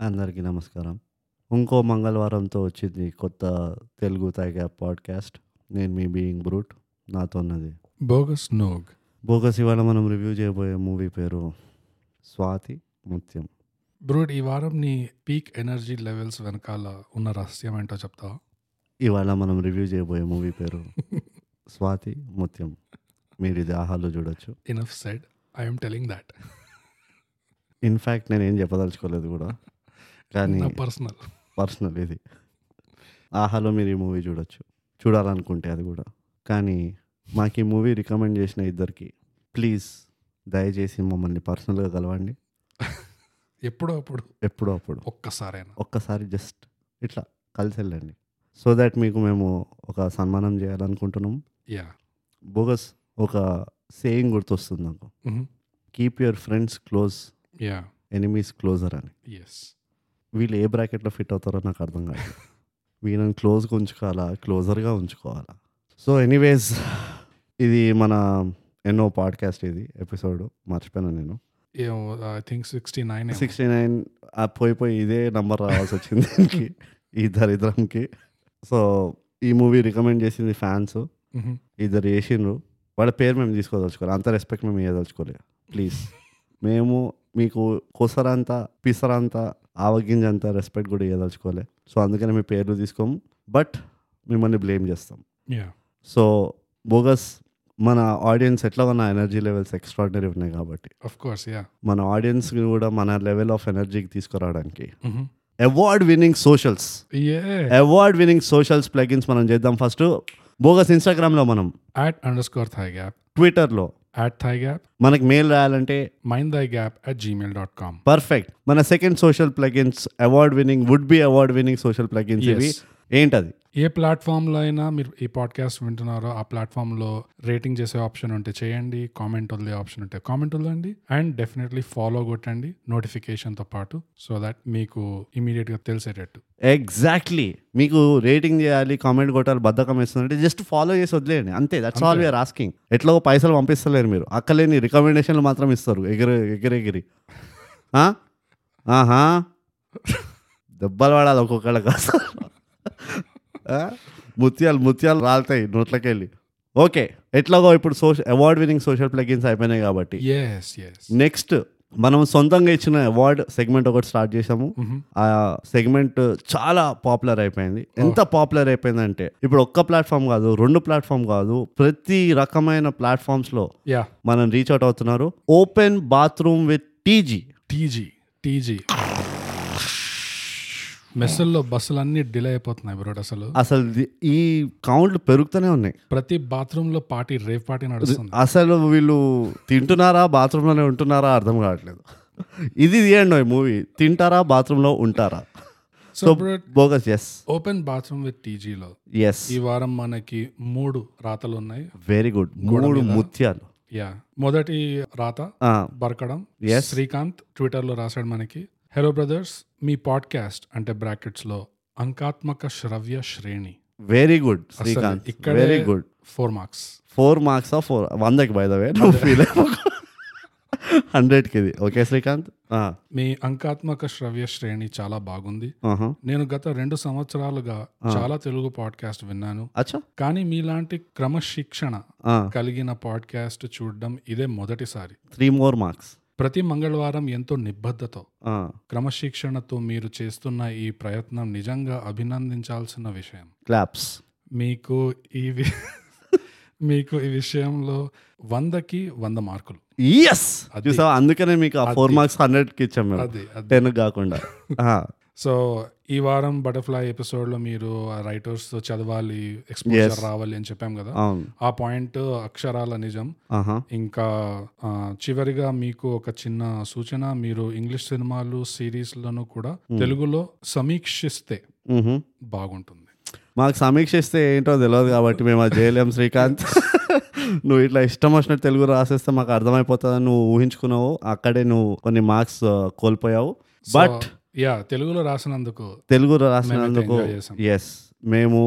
అందరికీ నమస్కారం. ఇంకో మంగళవారంతో వచ్చింది కొత్త తెలుగు తైగా పాడ్కాస్ట్. నేను మీ బీయింగ్ బ్రూట్. నాతో ఉన్నది బోగస్ నోగ్. బోగస్ ఇవాళ మనం రివ్యూ చేయబోయే మూవీ పేరు స్వాతి ముత్యం. బ్రూడ్ ఈ వారం నీ పీక్ ఎనర్జీ లెవెల్స్ వెనకాల ఉన్న రహస్యం ఏంటో చెప్తావా? ఇవాళ మనం రివ్యూ చేయబోయే మూవీ పేరు స్వాతి ముత్యం. మీరు ఇది ఆహాలో చూడొచ్చు. Enough said I'm telling that in fact నేను ఏం చెప్పదలుచుకోలేదు కూడా. కానీ పర్సనల్. పర్సనల్ ఇది. ఆహాలో మీరు ఈ మూవీ చూడొచ్చు. చూడాలనుకుంటే అది కూడా. కానీ మాకు ఈ మూవీ రికమెండ్ చేసిన ఇద్దరికి ప్లీజ్ దయచేసి మమ్మల్ని పర్సనల్గా కలవండి. ఎప్పుడో అప్పుడు. ఎప్పుడో అప్పుడు. ఒక్కసారైనా. ఒక్కసారి జస్ట్ ఇట్లా కలిసి వెళ్ళండి. సో దట్ మీకు మేము ఒక సన్మానం చేయాలనుకుంటున్నాం. యా. బోగస్ ఒక సేయింగ్ గుర్తొస్తుంది నాకు. Keep your friends close yeah. Enemies closer అని. ఎస్ వీళ్ళు ఏ బ్రాకెట్లో ఫిట్ అవుతారో నాకు అర్థం కాదు. వీళ్ళని క్లోజ్గా ఉంచుకోవాలా? క్లోజర్గా ఉంచుకోవాలా? సో ఎనీవేస్ ఇది మన ఎన్నో పాడ్కాస్ట్ ఇది ఎపిసోడ్. మర్చిపోయాను నేను. I think sixty nine sixty nine పోయి పోయి ఇదే నంబర్ రావాల్సి వచ్చింది దీనికి ఈ దరిద్రంకి. సో ఈ మూవీ రికమెండ్ చేసింది ఫ్యాన్స్. ఇద్దరు చేసిండ్రు. వాళ్ళ పేరు మేము తీసుకోదలుచుకోవాలి అంత రెస్పెక్ట్ మేము ఇవ్వదలుచుకోలేదు ప్లీజ్. మేము మీకు కొసరంత పిసరంత ఆవగింజంత రెస్పెక్ట్ కూడా ఇవ్వదలుచుకోలే సో అందుకని మీ పేర్లు తీసుకోము. బట్ మిమ్మల్ని బ్లేమ్ చేస్తాం. యా సో బోగస్ మన ఆడియన్స్ ఎట్లా ఉన్న ఎనర్జీ లెవెల్స్ ఎక్స్ట్రాడినరీ ఉన్నాయి కాబట్టి. కోర్స్ యా మన ఆడియన్స్ కూడా మన లెవెల్ ఆఫ్ ఎనర్జీకి తీసుకురావడానికి. Award winning socials award winning socials plugins మనం చేద్దాం ఫస్ట్ బోగస్ ఇన్స్టాగ్రామ్లో మనం. At underscore thigh gap at thigh gap మనకి మెయిల్ రాయాలంటే mind thigh gap at gmail dot com perfect మన second social plugins award winning would be award winning social plugins ఇవి. ఏంటది? ఏ ప్లాట్ఫామ్లో అయినా మీరు ఈ పాడ్కాస్ట్ వింటున్నారో ఆ ప్లాట్ఫామ్లో రేటింగ్ చేసే ఆప్షన్ ఉంటే చేయండి కామెంట్ వదిలే ఆప్షన్ ఉంటే కామెంట్ వదలండి అండ్ డెఫినెట్లీ ఫాలో కొట్టండి నోటిఫికేషన్తో పాటు సో దట్ మీకు ఇమీడియట్గా తెలిసేటట్టు. ఎగ్జాక్ట్లీ. మీకు రేటింగ్ చేయాలి కామెంట్ కొట్టాలి బద్దకం వేస్తుందంటే జస్ట్ ఫాలో చేసి వదిలేయండి అంతే. దట్స్ ఆల్ వీఆర్ ఆస్కింగ్ ఎట్లా పైసలు పంపిస్తలేరు మీరు. అక్కలేని రికమెండేషన్లు మాత్రం ఇస్తారు ఎగిరి ఎగిరెగిరి? ఆహా. దెబ్బలు పడాలి ఒక్కొక్కళ్ళకి అసలు ఆ? ముత్యాలు ముత్యాలు రాలుతాయి నోట్లకెళ్ళి. ఓకే ఎట్లాగో ఇప్పుడు social award winning social plugins అయిపోయినాయి కాబట్టి. నెక్స్ట్ మనం సొంతంగా ఇచ్చిన అవార్డ్ సెగ్మెంట్ ఒకటి స్టార్ట్ చేసాము ఆ సెగ్మెంట్ చాలా పాపులర్ అయిపోయింది. ఎంత పాపులర్ అయిపోయిందంటే ఇప్పుడు ఒక్క ప్లాట్ఫామ్ కాదు రెండు ప్లాట్ఫామ్ కాదు ప్రతి రకమైన ప్లాట్ఫామ్స్లో యా మనం రీచ్ అవుట్ అవుతున్నారు. Open bathroom with TG TG TG మెస్సుల్లో బస్సులు అన్ని డిలే అయిపోతున్నాయి బ్రోడ్ అసలు. అసలు ఈ కౌంట్లు పెరుగుతూనే ఉన్నాయి. ప్రతి బాత్రూంలో పార్టీ రేవ్ పార్టీ నడుస్తుంది. అసలు వీళ్ళు తింటున్నారా బాత్రూంలోనే ఉంటున్నారా అర్థం కావట్లేదు. ఇది తీయండి మూవీ తింటారా బాత్రూంలో ఉంటారా? So so broad bogus yes open bathroom with టీజీలో yes ఈ వారం మనకి మూడు రాతలు ఉన్నాయి వెరీ గుడ్ మూడు ముత్యాలు. యా మొదటి రాత బరకడం. శ్రీకాంత్ ట్విట్టర్లో రాశాడు మనకి. హలో బ్రదర్స్ మీ పాడ్కాస్ట్ అంటే బ్రాకెట్స్లో అంకాత్మక శ్రవ్య శ్రేణి. Very good Srikanth. ఇక్కడే very good four marks four marks of four వందకి బై ద వే ఫీల్ హండ్రెడ్కి ఇది ఓకే శ్రీకాంత్? మీ అంకాత్మక శ్రవ్య శ్రేణి చాలా బాగుంది. ఆహా. నేను గత రెండు సంవత్సరాలుగా చాలా తెలుగు పాడ్కాస్ట్ విన్నాను. కానీ మీలాంటి క్రమశిక్షణ ఆ, కలిగిన పాడ్కాస్ట్ చూడడం ఇదే మొదటిసారి. త్రీ మోర్ మార్క్స్ ప్రతి మంగళవారం ఎంతో నిబద్ధతో క్రమశిక్షణతో మీరు చేస్తున్న ఈ ప్రయత్నం నిజంగా అభినందించాల్సిన విషయం. క్లాప్స్ మీకు ఈ వి- మీకు ఈ విషయంలో వందకి వంద మార్కులు. ఎస్ చూసావా? అందుకనే మీకు ఆ ఫోర్ మార్క్స్ హండ్రెడ్కి ఇచ్చాం మేము. అది అది. టెన్ కాకుండా. ఆ, సో ఈ వారం బటర్ఫ్లై ఎపిసోడ్లో మీరు రైటర్స్ చదవాలి ఎక్స్పోజర్ రావాలి అని చెప్పాం కదా? ఆ పాయింట్ అక్షరాల నిజం. ఇంకా ఆ, చివరిగా మీకు ఒక చిన్న సూచన మీరు ఇంగ్లీష్ సినిమాలు సిరీస్లను కూడా తెలుగులో సమీక్షిస్తే. బాగుంటుంది. మాకు సమీక్షిస్తే ఏంటో తెలియదు కాబట్టి మేము చేయలేం శ్రీకాంత్ నువ్వు ఇట్లా ఇష్టం వచ్చినట్టు తెలుగు రాసేస్తే మాకు అర్థమైపోతుందని నువ్వు ఊహించుకున్నావు. అక్కడే నువ్వు కొన్ని మార్క్స్ కోల్పోయావు. బట్ యా తెలుగులో రాసినందుకు తెలుగు రాసినందుకు. ఎస్ మేము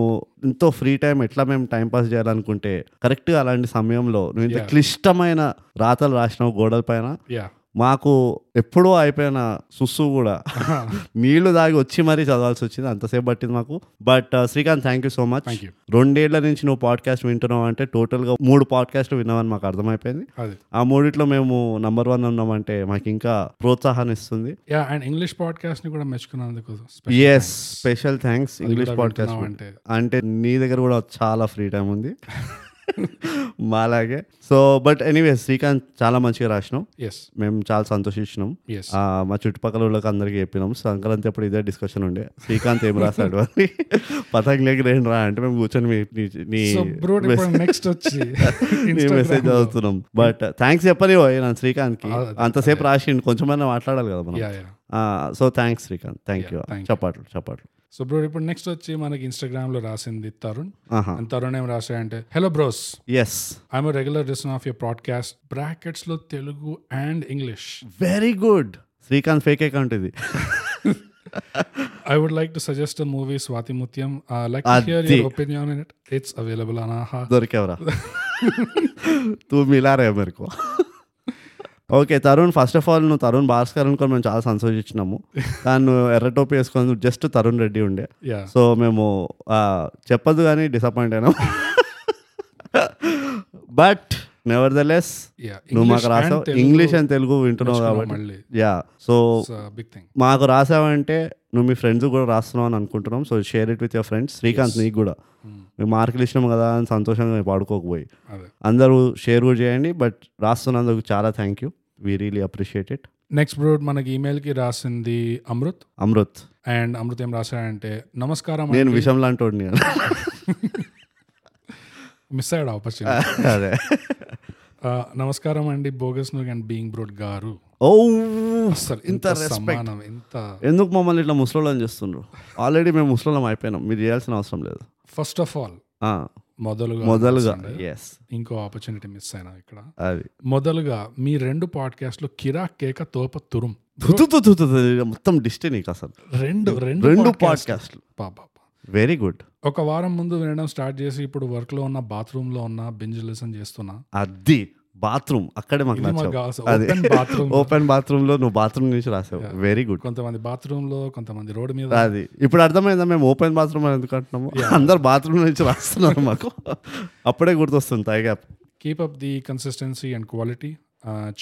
ఎంతో ఫ్రీ టైం ఎట్లా మేము టైం పాస్ చేయాలనుకుంటే కరెక్ట్గా అలాంటి సమయంలో నువ్వు. క్లిష్టమైన రాతలు రాసినావు గోడల పైన యా మాకు ఎప్పుడూ అయిపోయిన సుస్సు కూడా నీళ్ళు దాగి వచ్చి మరీ చదవాల్సి వచ్చింది అంతసేపు పట్టింది మాకు. But Srikanth thank you so much రెండేళ్ళ నుంచి నువ్వు పాడ్కాస్ట్ వింటున్నావు అంటే టోటల్గా మూడు పాడ్కాస్ట్లు విన్నావని మాకు అర్థమైపోయింది. ఆ మూడిట్లో మేము నంబర్ వన్ ఉన్నామంటే మాకు ఇంకా ప్రోత్సాహాన్ని ఇస్తుంది. అండ్ ఇంగ్లీష్ పాడ్కాస్ట్ని కూడా మెచ్చుకున్నందుకు yes special thanks English podcast అంటే. అంటే నీ దగ్గర కూడా చాలా ఫ్రీ టైం ఉంది. మాలాగే. సో బట్ ఎనీవే శ్రీకాంత్ చాలా మంచిగా రాసినాం ఎస్ మేము చాలా సంతోషించినాం. మా చుట్టుపక్కల వాళ్ళకి అందరికి చెప్పినాం. సంక్రాంతి అప్పుడు ఇదే డిస్కషన్ ఉండే. శ్రీకాంత్ ఏం రాశాడు అని పతంగ్ లేక రేణు రా అంటే మేము కూర్చొని నీ- నీ నెక్స్ట్ వచ్చి నీ మెసేజ్ చదువుతున్నాం. బట్ థ్యాంక్స్ చెప్పని నేను శ్రీకాంత్కి అంతసేపు రాసిండు కొంచెమైనా మాట్లాడాలి కదా మనం. So thanks Srikanth. Thank you. చపాట్లు చపాట్లు. సో బ్రో ఇప్పుడు నెక్స్ట్ వచ్చి మనకి ఇన్స్టాగ్రామ్లో రాసింది తరుణ్ అండ్ తరుణ్ ఏం రాశాడంటే hello bros yes I'm regular listen of your podcast బ్రాకెట్స్లో Telugu and English very good Srikanth fake account ఇది. I would like to suggest movie Swathi Muthyam like here. Your opinion in it it's available on Aha దొరికేవరా? తూ మిలారే మెరకు okay Tarun first of all నువ్వు తరుణ్ భాస్కర్ అనుకొని మేము చాలా సంతోషించినాము. కానీ నువ్వు ఎర్ర టోపీ వేసుకొని జస్ట్ తరుణ్ రెడ్డి ఉండే. సో మేము చెప్పదు కానీ డిసప్పాయింట్ అయినాం. బట్ నెవర్ ద లెస్ నువ్వు మాకు రాసావు. ఇంగ్లీష్ అండ్ తెలుగు వింటున్నావు కాబట్టి. యా సో మాకు రాసావంటే నువ్వు మీ ఫ్రెండ్స్ కూడా రాస్తున్నావు అని అనుకుంటున్నాం. So share it with your friends Srikanth నీకు కూడా. మేము మార్కులు ఇచ్చినాం కదా అని సంతోషంగా మేము పాడుకోకపోయి. అదే. అందరూ షేర్ కూడా చేయండి. బట్ రాస్తున్నందుకు చాలా thank you we really appreciate it next bro మనకి ఈమెయిల్కి రాసింది అమృత్ అమృత్ అండ్ అమృత్ ఏం రాశాడంటే నమస్కారం నేను విషం లాంటి. మిస్ అయ్యాడు ఆపర్చునిటీ అదే. నమస్కారం అండి బోగస్ అండ్ బీయింగ్ బ్రోడ్ గారు. ఓ అసలు ఇంత రెస్పెక్ట్ ఇంత. ఎందుకు మమ్మల్ని ఇట్లా ముసలోళ్ళని చేస్తుండ్రు? ఆల్రెడీ మేము ముసలోళ్ళం అయిపోయినాం. మీరు చేయాల్సిన అవసరం లేదు. ఫస్ట్ ఆఫ్ ఆల్ మొదలుగా మొదలుగా. ఎస్ ఇంకో ఆపర్చునిటీ మిస్ అయినా ఇక్కడ. అది. మొదలుగా మీ రెండు పాడ్కాస్ట్లు కిరాక్ కేక తోప తురుం. మొత్తం డిస్టే నీకు అసలు. రెండు రెండు రెండు. పాడ్కాస్ట్లు పాపా వెరీ గుడ్ ఒక వారం ముందు వినడం స్టార్ట్ చేసి ఇప్పుడు వర్క్లో ఉన్న బాత్రూమ్లో ఉన్న బింజ్ లిసన్ చేస్తున్నా. అది. బాత్రూమ్ అక్కడే మాకు నచ్చావు. ఓపెన్ బాత్రూమ్లో నువ్వు బాత్రూమ్ నుంచి రాసావు. వెరీ గుడ్ కొంతమంది బాత్రూమ్లో కొంతమంది రోడ్ మీద. అది. ఇప్పుడు అర్థమైందా మేము ఓపెన్ బాత్రూమ్ అని ఎందుకు అంటున్నాము? అందరు బాత్రూమ్ నుంచి రాస్తున్నారు మాకు. అప్పుడే గుర్తొస్తుంది thigh gap keep up the consistency and quality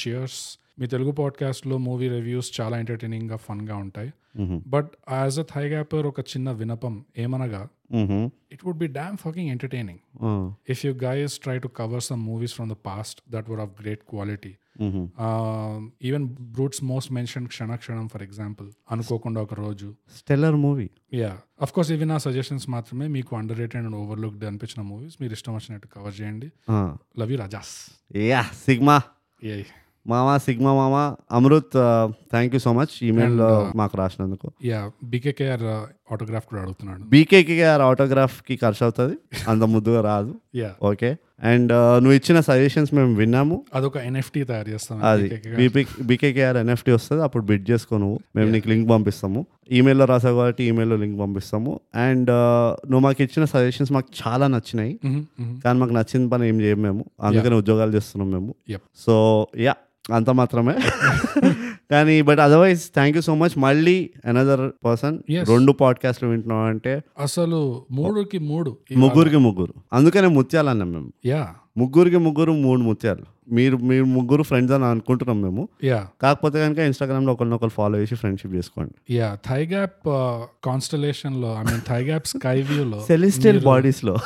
cheers మీ తెలుగు పాడ్కాస్ట్లో మూవీ రివ్యూస్ చాలా ఎంటర్టైనింగ్గా ఫన్గా ఉంటాయి. But as a thigh gapper ఒక చిన్న వినపం ఏమనగా it would be damn fucking entertaining if you guys try to cover some movies from the past that were of great quality even brutes most mention Kshana Kshanam for example Anukokunda Oka Roju. Stellar movie yeah of course ఇవి నా suggestions మాత్రమే. మీకు underrated and overlooked అనిపించిన movies మీరు ఇష్టం వచ్చినట్టు cover చేయండి. Love you Raja's yeah sigma ఏ మామా సిగ్మా మామా Amrit thank you so much email uh, మాకు రాసినందుకు. యా బీకేకేఆర్ ఆటోగ్రాఫ్ కూడా అడుగుతున్నాడు. బీకేకి గారు ఆటోగ్రాఫ్కి ఖర్చు అవుతుంది. అంత ముద్దుగా రాదు. Yeah okay. అండ్ నువ్వు ఇచ్చిన సజెషన్స్ మేము విన్నాము. అదొక ఎన్ఎఫ్టీ తయారు చేస్తాం అది. బీకేకేఆర్ ఎన్ఎఫ్టీ వస్తుంది. అప్పుడు బిడ్ చేసుకో నువ్వు. మేము నీకు లింక్ పంపిస్తాము. ఈమెయిల్లో రాసావు కాబట్టి ఈమెయిల్లో లింక్ పంపిస్తాము. అండ్ నువ్వు మాకు ఇచ్చిన సజెషన్స్ మాకు చాలా నచ్చినాయి. కానీ మాకు నచ్చిన పని ఏం చేయం మేము. అందుకని ఉద్యోగాలు చేస్తున్నాం మేము. సో యా అంత మాత్రమే. కానీ but otherwise thank you so much మళ్ళీ అనదర్ పర్సన్. రెండు పాడ్కాస్ట్లు వింటున్నాం అంటే అసలు మూడుకి మూడు ముగ్గురికి ముగ్గురు. అందుకనే ముత్యాలు అన్నాం మేము. యా. ముగ్గురికి ముగ్గురు మూడు ముత్యాలు. మీరు మీరు ముగ్గురు ఫ్రెండ్స్ అని అనుకుంటున్నాం మేము. యా. కాకపోతే కనుక ఇన్స్టాగ్రామ్లో ఒకరినొకరు ఫాలో చేసి ఫ్రెండ్షిప్ చేసుకోండి. Yeah. Thigh gap కాన్స్టలేషన్లో I mean thigh gap sky view లో సెలిస్టియల్ బాడీస్లో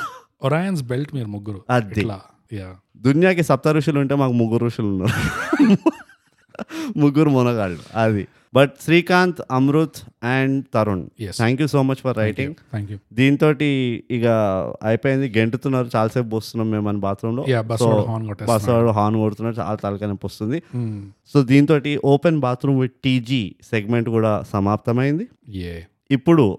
ఒరాయన్స్ బెల్ట్ మీరు ముగ్గురు. అది. దునియాకి సప్త ఋషులు ఉంటే మాకు ముగ్గురు ఋషులు ఉన్నారు. ముగ్గురు మునగాళ్ళు అది. But Srikanth Amrit and Tarun. Thank you so much for writing దీంతో ఇక అయిపోయింది గెంటుతున్నారు చాలాసేపు పోస్తున్నాం మేము మన బాత్రూంలో. యా బస్ హార్న్ కొడుతున్నారు చాలా తలకాయ నొప్పి వస్తుంది. సో దీంతో open bathroom with TG segment కూడా సమాప్తమైంది. ఇప్పుడు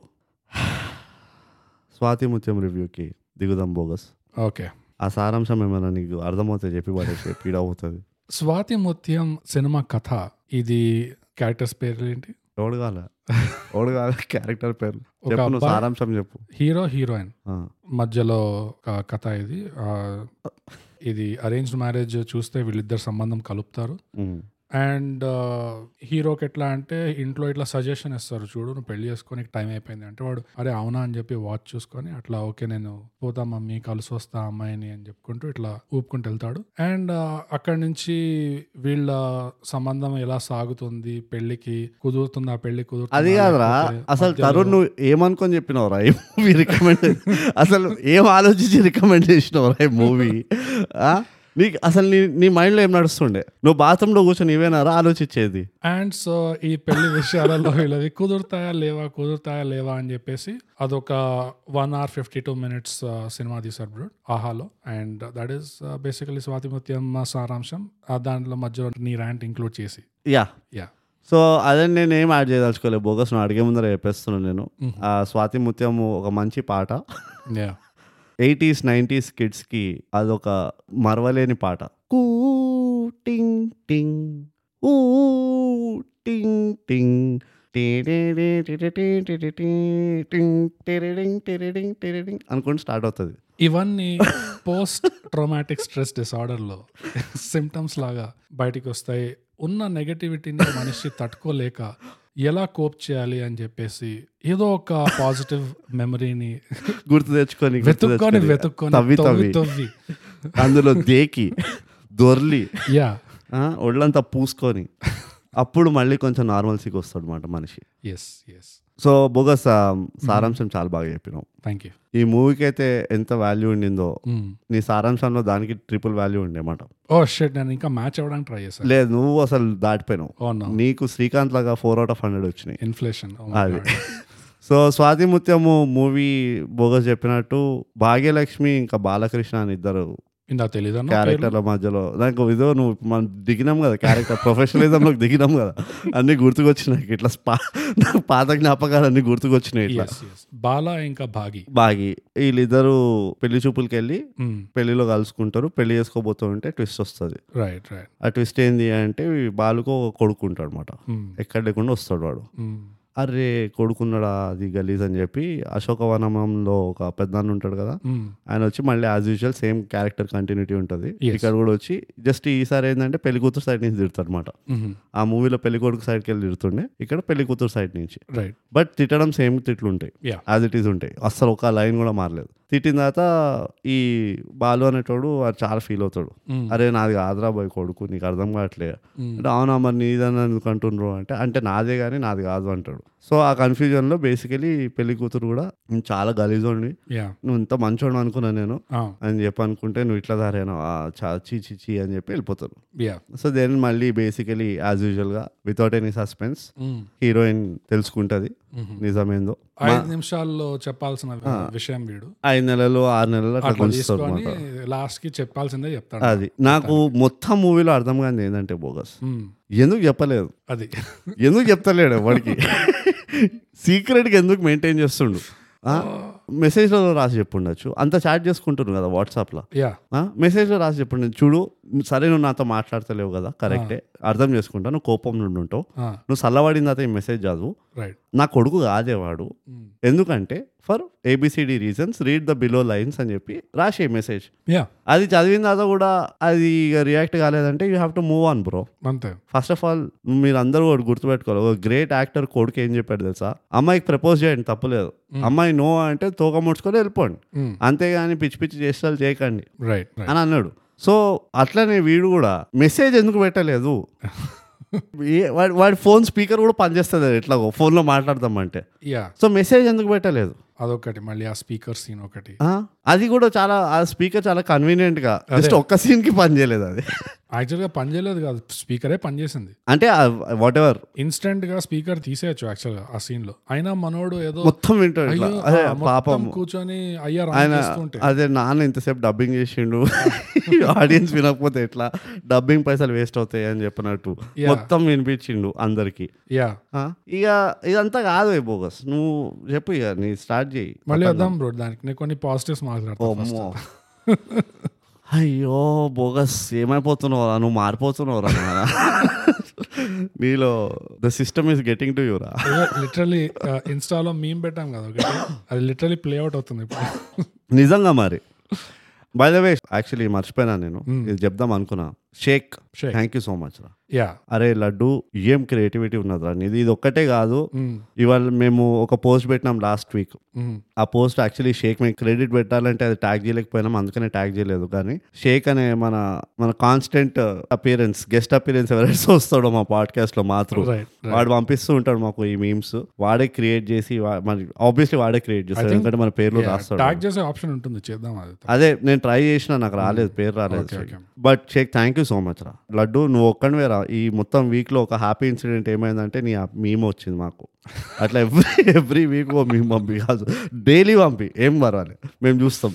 స్వాతి ముత్యం రివ్యూకి దిగుదాం బోగస్ ఓకే ఆ సారాంశం ఏమైనా నీకు అర్థమవుతే చెప్పి పడేసి పీడ అవుతుంది స్వాతి ముత్యం సినిమా కథ ఇది క్యారెక్టర్స్ పేర్లు ఏంటి? ఓడగాల. ఓడగాల క్యారెక్టర్ పేరు చెప్పు సారాంశం చెప్పు. Hero heroine. మధ్యలో కథ ఇది. ఇది అరేంజ్డ్ మ్యారేజ్ చూస్తే వీళ్ళిద్దరు సంబంధం కలుపుతారు. అండ్ హీరోకి ఎట్లా అంటే ఇంట్లో ఇట్లా సజెషన్ ఇస్తారు చూడు నువ్వు పెళ్ళి చేసుకొని టైం అయిపోయింది. అంటే వాడు అరే అవునా? అని చెప్పి వాచ్ చూసుకొని అట్లా ఓకే నేను పోతా మమ్మీ కలిసి వస్తా అమ్మాయిని అని చెప్పుకుంటూ ఇట్లా ఊపుకుంటూ వెళ్తాడు. అండ్ అక్కడి నుంచి వీళ్ళ సంబంధం ఎలా సాగుతుంది పెళ్ళికి కుదురుతుందా పెళ్ళి కుదురుతుందా అది కాదురా అసలు తరుణ్ నువ్వు ఏమనుకొని చెప్పినవరా ఈ మూవీ రికమెండ్ అసలు ఏం ఆలోచించి రికమెండ్ చేసినవరా ఈ మూవీ నీకు అసలు నీ నీ మైండ్లో ఏం నడుస్తుండే? నువ్వు బాత్రూంలో కూర్చొని ఇవేనారా ఆలోచించేది? అండ్ సో ఈ పెళ్ళి విషయాలలో వీళ్ళది కుదురుతాయా లేవా కుదురుతాయా లేవా అని చెప్పేసి అదొక one hour fifty two minutes cinema తీశారు బ్రో ఆహాలో. And that is basically Swathi Muthyam సారాంశం. దాంట్లో మధ్యలో నీ ర్యాంట్ ఇంక్లూడ్ చేసి. యా. యా సో అదే నేను ఏం యాడ్ చేయదలుచుకోలేదు. బోగస్ నువ్వు అడిగే ముందర చెప్పేస్తున్నాను నేను. ఆ స్వాతి ముత్యము ఒక మంచి పాట. యా ఎయిటీస్ నైంటీస్ కిడ్స్కి అదొక మరవలేని పాట. కూ టింగ్ టింగ్ ఊ టింగ్ టింగ్. అనుకుంటూ స్టార్ట్ అవుతుంది. ఇవన్నీ పోస్ట్ ట్రోమాటిక్ స్ట్రెస్ డిసార్డర్లో సిమ్టమ్స్ లాగా బయటికి వస్తాయి ఉన్న నెగటివిటీని మనిషి తట్టుకోలేక ఎలా కోప్ చేయాలి అని చెప్పేసి ఏదో ఒక పాజిటివ్ మెమరీని గుర్తు తెచ్చుకొని వెతుక్కొని వెతుక్కొని తవ్వి అందులో దేకి దొర్లి. యా. ఒళ్ళంతా పూసుకొని. అప్పుడు మళ్ళీ కొంచెం నార్మల్సీకి వస్తాడు అనమాట మనిషి. ఎస్ ఎస్ సో బోగస్ సారాంశం చాలా బాగా చెప్పినావు. Thank you. ఈ మూవీకి అయితే ఎంత వాల్యూ ఉండిందో నీ సారాంశంలో దానికి ట్రిపుల్ వాల్యూ ఉండేమాట. ఓ షెట్ నేను ఇంకా మ్యాచ్ అవ్వడానికి ట్రై చేశాను లేదు నువ్వు అసలు దాటిపోయినావు. నీకు శ్రీకాంత్ లాగా ఫోర్ అవుట్ ఆఫ్ హండ్రెడ్ వచ్చినాయి. ఇన్ఫ్లేషన్ అది. సో స్వాతి ముత్యము మూవీ బోగస్ చెప్పినట్టు భాగ్యలక్ష్మి ఇంకా బాలకృష్ణ అని ఇద్దరు ఇందా తెలీదు క్యారెక్టర్ల మధ్యలో. నాకు ఇదో నువ్వు మనం దిగినాం కదా క్యారెక్టర్ ప్రొఫెషనలిజంలోకి దిగినాం కదా. అన్ని గుర్తుకొచ్చినాయి. ఇట్లా స్పా నాకు పాత జ్ఞాపకాలు అన్ని గుర్తుకొచ్చినాయి ఇట్లా. బాలా ఇంకా భాగి బాగి. వీళ్ళిద్దరు పెళ్ళి చూపులకి వెళ్ళి Hmm. పెళ్ళిలో కలుసుకుంటారు. పెళ్ళి చేసుకోబోతూ ఉంటే ట్విస్ట్ వస్తుంది. రైట్ రైట్ ఆ ట్విస్ట్ ఏంది అంటే బాలుకు ఒక కొడుకు ఉంటాడు అనమాట Hmm. ఎక్కడ లేకుండా వస్తాడు వాడు. అరే కొడుకున్నాడా అది గలీజ్ అని చెప్పి అశోకవనంలో ఒక పెద్దాన్ని ఉంటాడు కదా. ఆయన వచ్చి మళ్ళీ as usual same character continuity ఉంటుంది. ఇక్కడ కూడా వచ్చి జస్ట్ ఈసారి ఏంటంటే పెళ్ళి కూతురు సైడ్ నుంచి తిడతాడు అనమాట ఆ మూవీలో పెళ్ళి కొడుకు సైడ్కి వెళ్ళి తిడుతుండే ఇక్కడ పెళ్ళి కూతురు సైడ్ నుంచి. రైట్ బట్ తిట్టడం సేమ్ తిట్లు ఉంటాయి. యాజ్ ఇట్ ఈస్ ఉంటాయి. అస్సలు ఒక లైన్ కూడా మారలేదు. తిట్టిన తర్వాత ఈ బాలు అనేటోడు వాడు చాలా ఫీల్ అవుతాడు. అరే నాది కాదురా బాయ్ కొడుకు నీకు అర్థం కావట్లే అంటే అవునా మరి నీదని ఎందుకు అంటుండ్రు అంటే అంటే నాదే కానీ నాది కాదు అంటాడు. సో ఆ కన్ఫ్యూజన్లో బేసికలీ పెళ్ళి కూతురు కూడా "నువ్వు చాలా గలీజోండి. నువ్వు ఇంత మంచోడు అనుకున్నా నేను. అని చెప్పి అనుకుంటే నువ్వు ఇట్లా దారేనా చా చీ చీ చీ అని చెప్పి వెళ్ళిపోతారు. సో దెన్ మళ్ళీ బేసికలీ యాజ్ యూజువల్గా వితౌట్ ఎనీ సస్పెన్స్. హీరోయిన్ తెలుసుకుంటది. నిజమేందో? ఐదు నిమిషాల్లో చెప్పాల్సిన విషయం వీడు. ఐదు నెలలు ఆరు నెలలు లాస్ట్కి చెప్పాల్సిందే చెప్తాడు. అది. నాకు మొత్తం మూవీలో అర్థం కాదు ఏంటంటే బోగస్. Hmm. ఎందుకు చెప్పలేదు? అది. ఎందుకు చెప్తలేడు వాడికి? సీక్రెట్గా ఎందుకు మెయింటైన్ చేస్తుండు? మెసేజ్లో రాసి చెప్పుండొచ్చు. అంత చాట్ చేసుకుంటున్నారు కదా వాట్సాప్లో. మెసేజ్లో రాసి చెప్పండి. చూడు సరే నువ్వు నాతో మాట్లాడతలేవు కదా కరెక్టే. అర్థం చేసుకుంటా నువ్వు కోపం నుండి ఉంటావు. నువ్వు చల్లబడిన తర్వాత ఈ మెసేజ్ చదువు. నా కొడుకు కాదే వాడు ఎందుకంటే for A B C D reasons read the below lines అని చెప్పి రాసే మెసేజ్ అది చదివిన తర్వాత కూడా అది react కాలేదంటే you have to move on bro అంతే. ఫస్ట్ ఆఫ్ ఆల్ మీరు అందరూ ఒకటి గుర్తుపెట్టుకోవాలి. ఒక గ్రేట్ యాక్టర్ కొడుకు ఏం చెప్పాడు తెలుసా? అమ్మాయికి ప్రపోజ్ చేయండి తప్పులేదు. అమ్మాయి నో అంటే తోక ముడుచుకొని వెళ్ళిపోండి. Hmm. అంతేగాని పిచ్చి పిచ్చి చేష్టాలు చేయకండి. రైట్ అని అన్నాడు. సో అట్లనే వీడు కూడా మెసేజ్ ఎందుకు పెట్టలేదు? వాడి ఫోన్ స్పీకర్ కూడా పనిచేస్తుంది ఎట్లా ఫోన్లో మాట్లాడతామంటే యా సో మెసేజ్ ఎందుకు పెట్టలేదు? అదొకటి మళ్ళీ ఆ స్పీకర్ సీన్ ఒకటి. అది కూడా చాలా ఆ స్పీకర్ చాలా కన్వీనియంట్గా జస్ట్ ఒక్క సీన్కి పని చేయలేదు అది. యాక్చువల్గా పనిచేయలేదు కాదు స్పీకరే పనిచేసింది అంటే వాట్ ఎవర్ ఇన్స్టెంట్గా స్పీకర్ తీసేయచ్చు యాక్చువల్గా ఆ సీన్లో. అయినా మనోడు ఏదో మొత్తం వింటాడు పాపం. కూర్చొని అయ్యా ఆయన అదే నాన్న ఇంతసేపు డబ్బింగ్ చేసిండు. ఆడియన్స్ వినకపోతే ఎట్లా? డబ్బింగ్ పైసలు వేస్ట్ అవుతాయి అని చెప్పినట్టు. మొత్తం వినిపించిండు అందరికి. యా? ఇక ఇదంతా కాదు బోగస్ నువ్వు చెప్పు ఇక నీ స్టార్ట్ చేయి మళ్ళీ వద్దాం బ్రో దానికి నేను కొన్ని పాజిటివ్స్ మాట్లాడతాను అమ్మో. అయ్యో బోగస్ ఏమైపోతున్నావురా నువ్వు మారిపోతున్నావురా. నీలో the system is getting to యూరా literally ఇన్స్టాలో మేము పెట్టాం కదా అది లిటరలీ ప్లే అవుట్ అవుతుంది ఇప్పుడు. నిజంగా మరి. బై ద వే యాక్చువల్లీ మర్చిపోయినా నేను. ఇది చెప్దాం అనుకున్నా. Shaik. Thank you so much రా. యా. అరే లడ్డు ఏం క్రియేటివిటీ ఉన్నది రా ఇది ఇది ఒక్కటే కాదు ఇవాళ మేము ఒక పోస్ట్ పెట్టినాం లాస్ట్ వీక్ ఆ పోస్ట్ యాక్చువల్లీ షేక్ మేము క్రెడిట్ పెట్టాలంటే అది ట్యాగ్ చేయలేకపోయినాం అందుకనే ట్యాగ్ చేయలేదు. కానీ షేక్ అనే మన మన కాన్స్టెంట్ అపియరెన్స్ గెస్ట్ అపియరెన్స్ ఎవరైతే వస్తాడో మా పాడ్కాస్ట్లో మాత్రం. వాడు పంపిస్తూ ఉంటాడు మాకు ఈ మీమ్స్ వాడే క్రియేట్ చేసి ఆబ్వియస్లీ వాడే క్రియేట్ చేస్తాడు. ఎందుకంటే మన పేర్లు రాస్తాడు. ట్యాగ్ చేసే ఆప్షన్ ఉంటుంది. చేద్దాం అది. నేను ట్రై చేసిన నాకు రాలేదు. పేరు రాలేదు. But Shaik. Thank you so much రా. లడ్డు నువ్వు ఒక్కడివే రా. ఈ మొత్తం వీక్లో ఒక హ్యాపీ ఇన్సిడెంట్ ఏమైందంటే నీ మీమ్ వచ్చింది మాకు. అట్లా ఎవ్రీ ఎవ్రీ వీక్ ఓ మీమ్ పంపి. కాదు డైలీ పంపి. ఏం పర్వాలి. మేము చూస్తాం.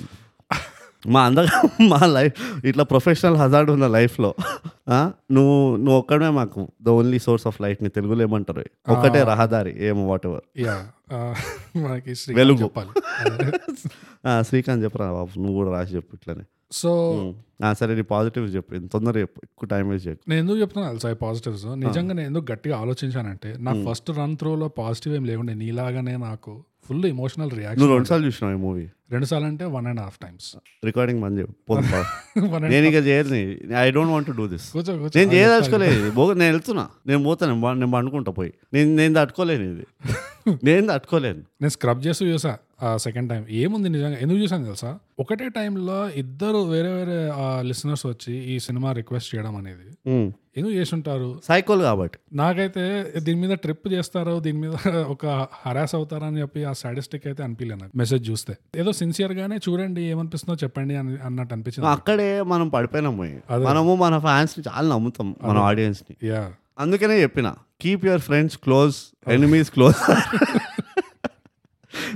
మా అందగా మా లైఫ్ ఇట్లా ప్రొఫెషనల్ హజార్డ్ ఉన్న లైఫ్లో నువ్వు నువ్వు ఒక్కడమే మాకు. ద ఓన్లీ సోర్స్ ఆఫ్ లైట్ని తెలుగులో ఏమంటారు? ఒక్కటే రహదారి ఏమో వాట్ ఎవర్ యా వెలుగు. శ్రీకాంత్ చెప్పరా బాబు. నువ్వు కూడా రాసి చెప్పు ఇట్లనే. సో సరే నీ పాజిటివ్స్ చెప్పు. ఇంత తొందరగా చెప్పు. ఎక్కువ టైం వేస్ట్ చేయకు. నేను ఎందుకు చెప్తున్నా తెలుసా పాజిటివ్స్ నిజంగా నేను ఎందుకు గట్టిగా ఆలోచించానంటే నా ఫస్ట్ రన్ త్రూలో పాజిటివ్ ఏం లేకుండే నీలాగానే నాకు ఫుల్ ఎమోషనల్ నువ్వు రియాక్షన్ రెండు సార్లు చూసినావు ఈ మూవీ రెండు సార్లు అంటే one and half times recording మంది నేను ఇక చేయను I don't want do this నేను చేయదలుచుకోలేదు. నేను వెళ్తున్నా. నేను పోతాను. నేను పండుకుంటా పోయి. నేను నేను తట్టుకోలేను ఇది. నేను తట్టుకోలేను. నేను స్క్రబ్ చేస్తూ చూసా. సెకండ్ టైం ఏముంది నిజంగా? ఎందుకు చూసాను తెలుసా? ఒకటే టైంలో ఇద్దరు వేరే వేరే లిసనర్స్ వచ్చి ఈ సినిమా రిక్వెస్ట్ చేయడం అనేది. ఎందుకు చేసుంటారు సైకోల్ కాబట్టి. నాకైతే దీని మీద ట్రిప్ చేస్తారో దీని మీద ఒక హరాస్ అవుతారని చెప్పి ఆ సాటిస్టిక్ అయితే అనిపించలేదు నాకు. మెసేజ్ చూస్తే. ఏదో సిన్సియర్ గానే చూడండి ఏమనిపిస్తుందో చెప్పండి అని అన్నట్టు అనిపించింది అక్కడే మనం పడిపోయినాం పోయి. అదే. మనము మన ఫ్యాన్స్ని చాలా నమ్ముతాం మన ఆడియన్స్ని. యా అందుకనే చెప్పిన keep your friends close enemies close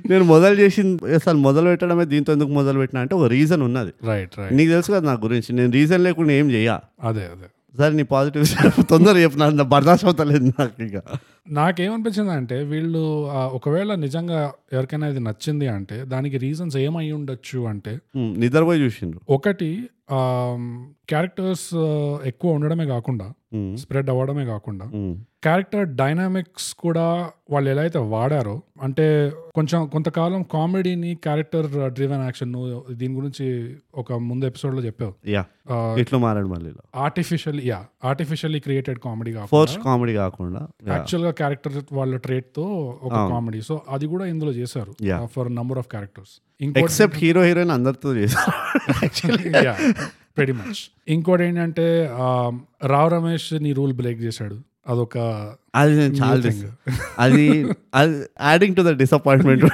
నేను మొదలు చేసింది అసలు మొదలు పెట్టడమే దీంతో ఎందుకు మొదలు పెట్టినా అంటే ఒక రీజన్ ఉన్నది. రైట్ రైట్ నీకు తెలుసు కదా నా గురించి నేను రీజన్ లేకుండా ఏం చెయ్యా అదే అదే. సరే నీ పాజిటివ్ తొందర చెప్పిన నా బర్దాష్ అవుతలేదు నాకు ఇక. నాకేమనిపించింది అంటే వీళ్ళు ఒకవేళ నిజంగా ఎవరికైనా ఇది నచ్చింది అంటే దానికి రీజన్స్ ఏమై ఉండొచ్చు అంటే నిద్రపోయి చూసిండ్రు. ఒకటి క్యారెక్టర్స్ ఎక్కువ ఉండడమే కాకుండా స్ప్రెడ్ అవ్వడమే కాకుండా క్యారెక్టర్ డైనామిక్స్ కూడా వాళ్ళు ఎలా అయితే వాడారో అంటే కొంచెం కొంతకాలం కామెడీని క్యారెక్టర్ డ్రివెన్ యాక్షన్ దీని గురించి ఒక ముందు ఎపిసోడ్లో చెప్పావు. ఇట్లా మారాడు మళ్ళీ artificial ya artificially created comedy force comedy కాకుండా యాక్చువల్గా క్యారెక్టర్ వాళ్ళ ట్రేట్తో ఒక కామెడీ సో అది కూడా ఇందులో చేశారు. For number of characters except hero heroine అందరితో చేశారు. వెరీ మచ్ ఇంకోటి ఏంటంటే రావ్ రమేష్ నీ రూల్ బ్రేక్ చేశాడు. అదొక అది చాలా. అది అది యాడింగ్ టు ద డిసప్పాయింట్మెంట్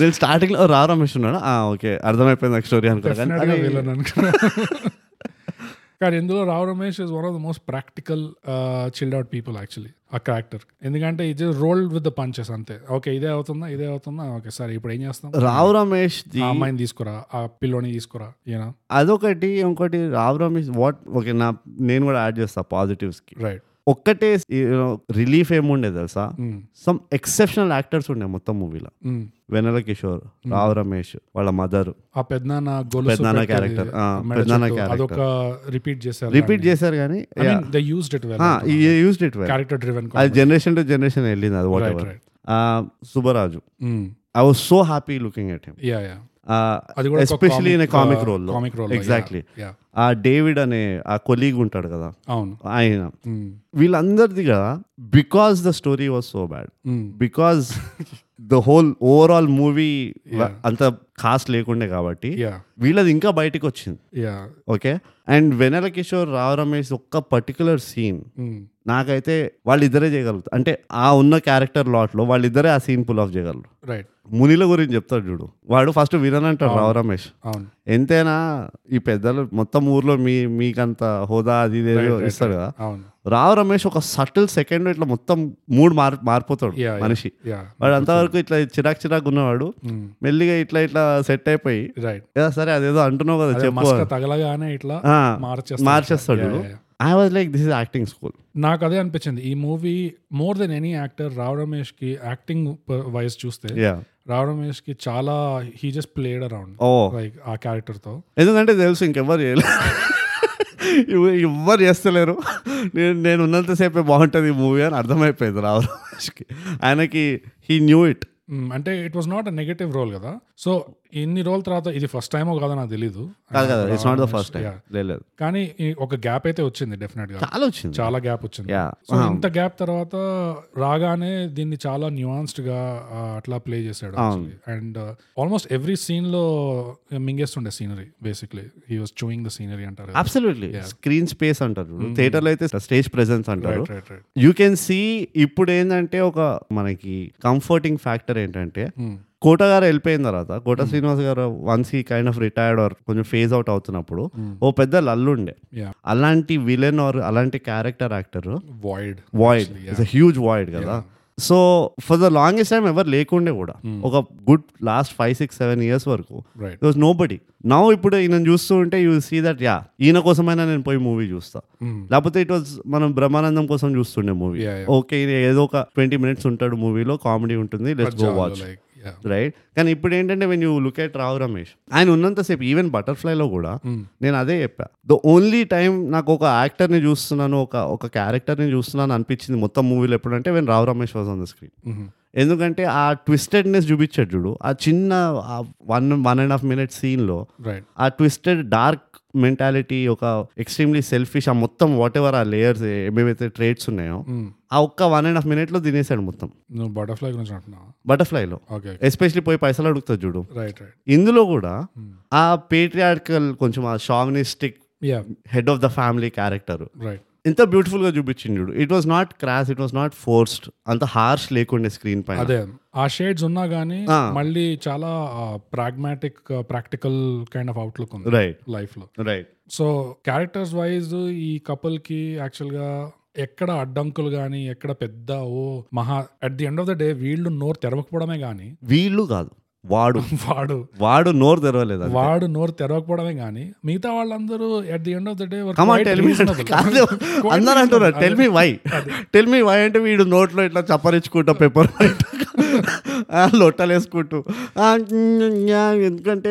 నేను స్టార్టింగ్లో రా రమేష్ ఉన్నాడు. ఓకే అర్థమైపోయింది నాకు స్టోరీ అనుకున్నా కానీ ఇందులో Rao Ramesh is one of the most practical chilled out people actually ఆ క్యారెక్టర్ ఎందుకంటే ఇది రోల్ విత్ ద పంచెస్ అంతే. ఓకే ఇదే అవుతుందా ఇదే అవుతుందా? ఓకే సరే ఇప్పుడు ఏం చేస్తాం? రావు రమేష్ అమ్మాయిని తీసుకురా ఆ పిల్లోని తీసుకురా ఈయన అదొకటి ఇంకోటి రావు రమేష్ వాట్ ఓకే నా నేను కూడా యాడ్ చేస్తా పాజిటివ్స్కి. రైట్ ఒక్కటే రిలీఫ్ ఏముండే తెలుసా? సమ్ ఎక్సెప్షనల్ యాక్టర్స్ ఉండే మొత్తం మూవీలో వెనల కిషోర్ రావు రమేష్ వాళ్ళ మదర్. ఆ పెద్దనాన్న పెద్దనాన్న పెద్దనాన్న. అదొక రిపీట్ చేశారు రిపీట్ చేశారు కానీ used it well used it well character driven అది జనరేషన్ టు జనరేషన్ వెళ్ళింది అది whatever Subbaraju. I was so happy looking at him especially in comic role comic role exactly ఆ డేవిడ్ అనే ఆ కొలీగ్ ఉంటాడు కదా. అవును. ఆయన. Mm. వీళ్ళందరిది కదా because the story was so bad. Because the whole overall movie. అంత కాస్ట్ లేకుండే కాబట్టి వీళ్ళది ఇంకా బయటికి వచ్చింది ఓకే అండ్ వెనల కిషోర్ రావు రమేష్ ఒక్క పర్టికులర్ సీన్ Mm. నాకైతే వాళ్ళిద్దరే చేయగలుగుతారు అంటే ఆ ఉన్న క్యారెక్టర్ లాట్లో వాళ్ళిద్దరే ఆ సీన్ పుల్ ఆఫ్ చేయగలరు. రైట్ మునిల గురించి చెప్తాడు చూడు. వాడు ఫస్ట్ విలన్ అంటాడు రావు రమేష్ ఎంతైనా ఈ పెద్దలు మొత్తం ఊర్లో మీ మీకంత హోదా అది ఇస్తాడు కదా. రావు రమేష్ ఒక సటిల్ సెకండ్ ఇట్లా మొత్తం మూడు మార్ మారిపోతాడు. మనిషి. వాడు అంతవరకు ఇట్లా చిరాక్ చిరాక్ ఉన్నవాడు. మెల్లిగా ఇట్లా ఇట్లా సెట్ అయిపోయి రైట్ "ఏ, సరే అదేదో అంటున్నావు కదా చెప్పు తగలగానే ఇట్లా మార్చేస్తాడు. I was like this is acting school నాకు అదే అనిపించింది. ఈ movie more than any actor Rao రమేష్కి acting wise చూస్తే రావ్ రమేష్కి చాలా he just played around like ఆ క్యారెక్టర్తో. ఎందుకంటే తెలుసు ఇంకెవ్వరు చేయలేరు ఎవ- ఎవ్వరు చేస్తలేరు. నేను నేను ఉన్నంతసేపే బాగుంటుంది ఈ మూవీ అని అర్థమైపోయింది రావు రమేష్కి ఆయనకి హీ న్యూ ఇట్ అంటే it was not a negative role కదా? సో ఇన్ని రోజుల తర్వాత ఇది ఫస్ట్ టైమో కాదో నాకు కాదు కదా it's not the first time. లేదు కానీ ఒక గ్యాప్ అయితే వచ్చింది డెఫినెట్గా చాలా వచ్చింది. చాలా గ్యాప్ వచ్చింది. సో ఇంత గ్యాప్ తర్వాత రాగానే దీన్ని చాలా న్యూయాన్స్డ్గా అట్లా ప్లే చేశాడు అండ్ ఆల్మోస్ట్ ఎవ్రీ సీన్లో మింగేస్తుండే scenery basically he was chewing the scenery అంటారు. అబ్సల్యూట్లీ స్క్రీన్ స్పేస్ అంటారు థియేటర్లో అయితే స్టేజ్ ప్రెసెన్స్ అంటారు. యూ కెన్ సీ ఇప్పుడు ఏంటంటే ఒక మనకి కంఫర్టింగ్ ఫ్యాక్టర్ ఏంటంటే Hmm. కోట గారు వెళ్ళిపోయిన తర్వాత కోట శ్రీనివాస్ గారు వన్స్ ఈ కైండ్ ఆఫ్ రిటైర్డ్ ఆర్ కొంచెం ఫేజ్ అవుట్ అవుతున్నప్పుడు ఓ పెద్ద లల్లుండే. అలాంటి విలన్ ఆర్ అలాంటి character actor Void. Void it's huge void కదా. So for the longest time ఎవరు లేకుండే కూడా ఒక good last five six seven years వరకు. వాజ్ నో బడీ నా ఇప్పుడు ఈయన చూస్తూ ఉంటే యూ సీ దట్ యా ఈయన కోసమైనా నేను పోయి మూవీ చూస్తా. లేకపోతే ఇట్ వాజ్ మనం బ్రహ్మానందం కోసం చూస్తుండే మూవీ ఓకే ఏదో ఒక ట్వంటీ మినిట్స్ ఉంటాడు మూవీలో కామెడీ ఉంటుంది లెట్స్ గో వాచ్. రైట్ కానీ ఇప్పుడు ఏంటంటే when you look at Rao Ramesh ఆయన ఉన్నంతసేపు ఈవెన్ బటర్ఫ్లైలో కూడా నేను అదే చెప్పా. ద ఓన్లీ టైం నాకు ఒక యాక్టర్ని చూస్తున్నాను ఒక ఒక క్యారెక్టర్ని చూస్తున్నాను అనిపించింది మొత్తం మూవీలో ఎప్పుడంటే when Rao Ramesh was on the screen. ఎందుకంటే ఆ ట్విస్టెడ్నెస్ చూపించాడు చూడు. ఆ చిన్న one one and half minute సీన్లో. ఆ ట్విస్టెడ్ డార్క్ మెంటాలిటీ ఒక ఎక్స్ట్రీమ్లీ సెల్ఫిష్ ఆ మొత్తం వాట్ ఎవర్ ఆ లేయర్స్ ఏమేమైతే ట్రేట్స్ ఉన్నాయో Mm. ఆ ఒక్క వన్ అండ్ హాఫ్ మినిట్లో తినేసాడు మొత్తం. బటర్ఫ్లై గురించి బటర్ఫ్లైలో. ఎస్పెషలీ పోయి పైసలు అడుగుతుంది చూడు. ఇందులో కూడా ఆ పేట్రియార్కల్ కొంచెం ఆ chauvinistic head of the family character right ఎంత బ్యూటిఫుల్గా చూపించింది చూడు. It was not crass it was not forced అంత హార్ష్ లేకుండే స్క్రీన్ పైన. అదే. ఆ షేడ్స్ ఉన్నా గానీ. మళ్ళీ చాలా pragmatic practical kind of outlook ఉంది రైట్ లైఫ్లో రైట్ సో క్యారెక్టర్స్ వైజ్ ఈ కపుల్కి యాక్చువల్గా ఎక్కడ అడ్డంకులు గానీ ఎక్కడ పెద్ద ఓ మహా at the end of the day వీళ్ళు నోరు తెరవకపోవడమే గానీ వీళ్ళు కాదు. వాడు. వాడు. వాడు నోరు తెరవలేదు. వాడు నోరు తెరవకపోవడమే గానీ మిగతా వాళ్ళందరూ at the end of the day అందరూ అంటున్నారు tell me why tell me why అంటే వీడు నోట్లో ఇట్లా చప్పరించుకుంటా పెప్పర్ లొట్టలు వేసుకుంటూ. ఎందుకంటే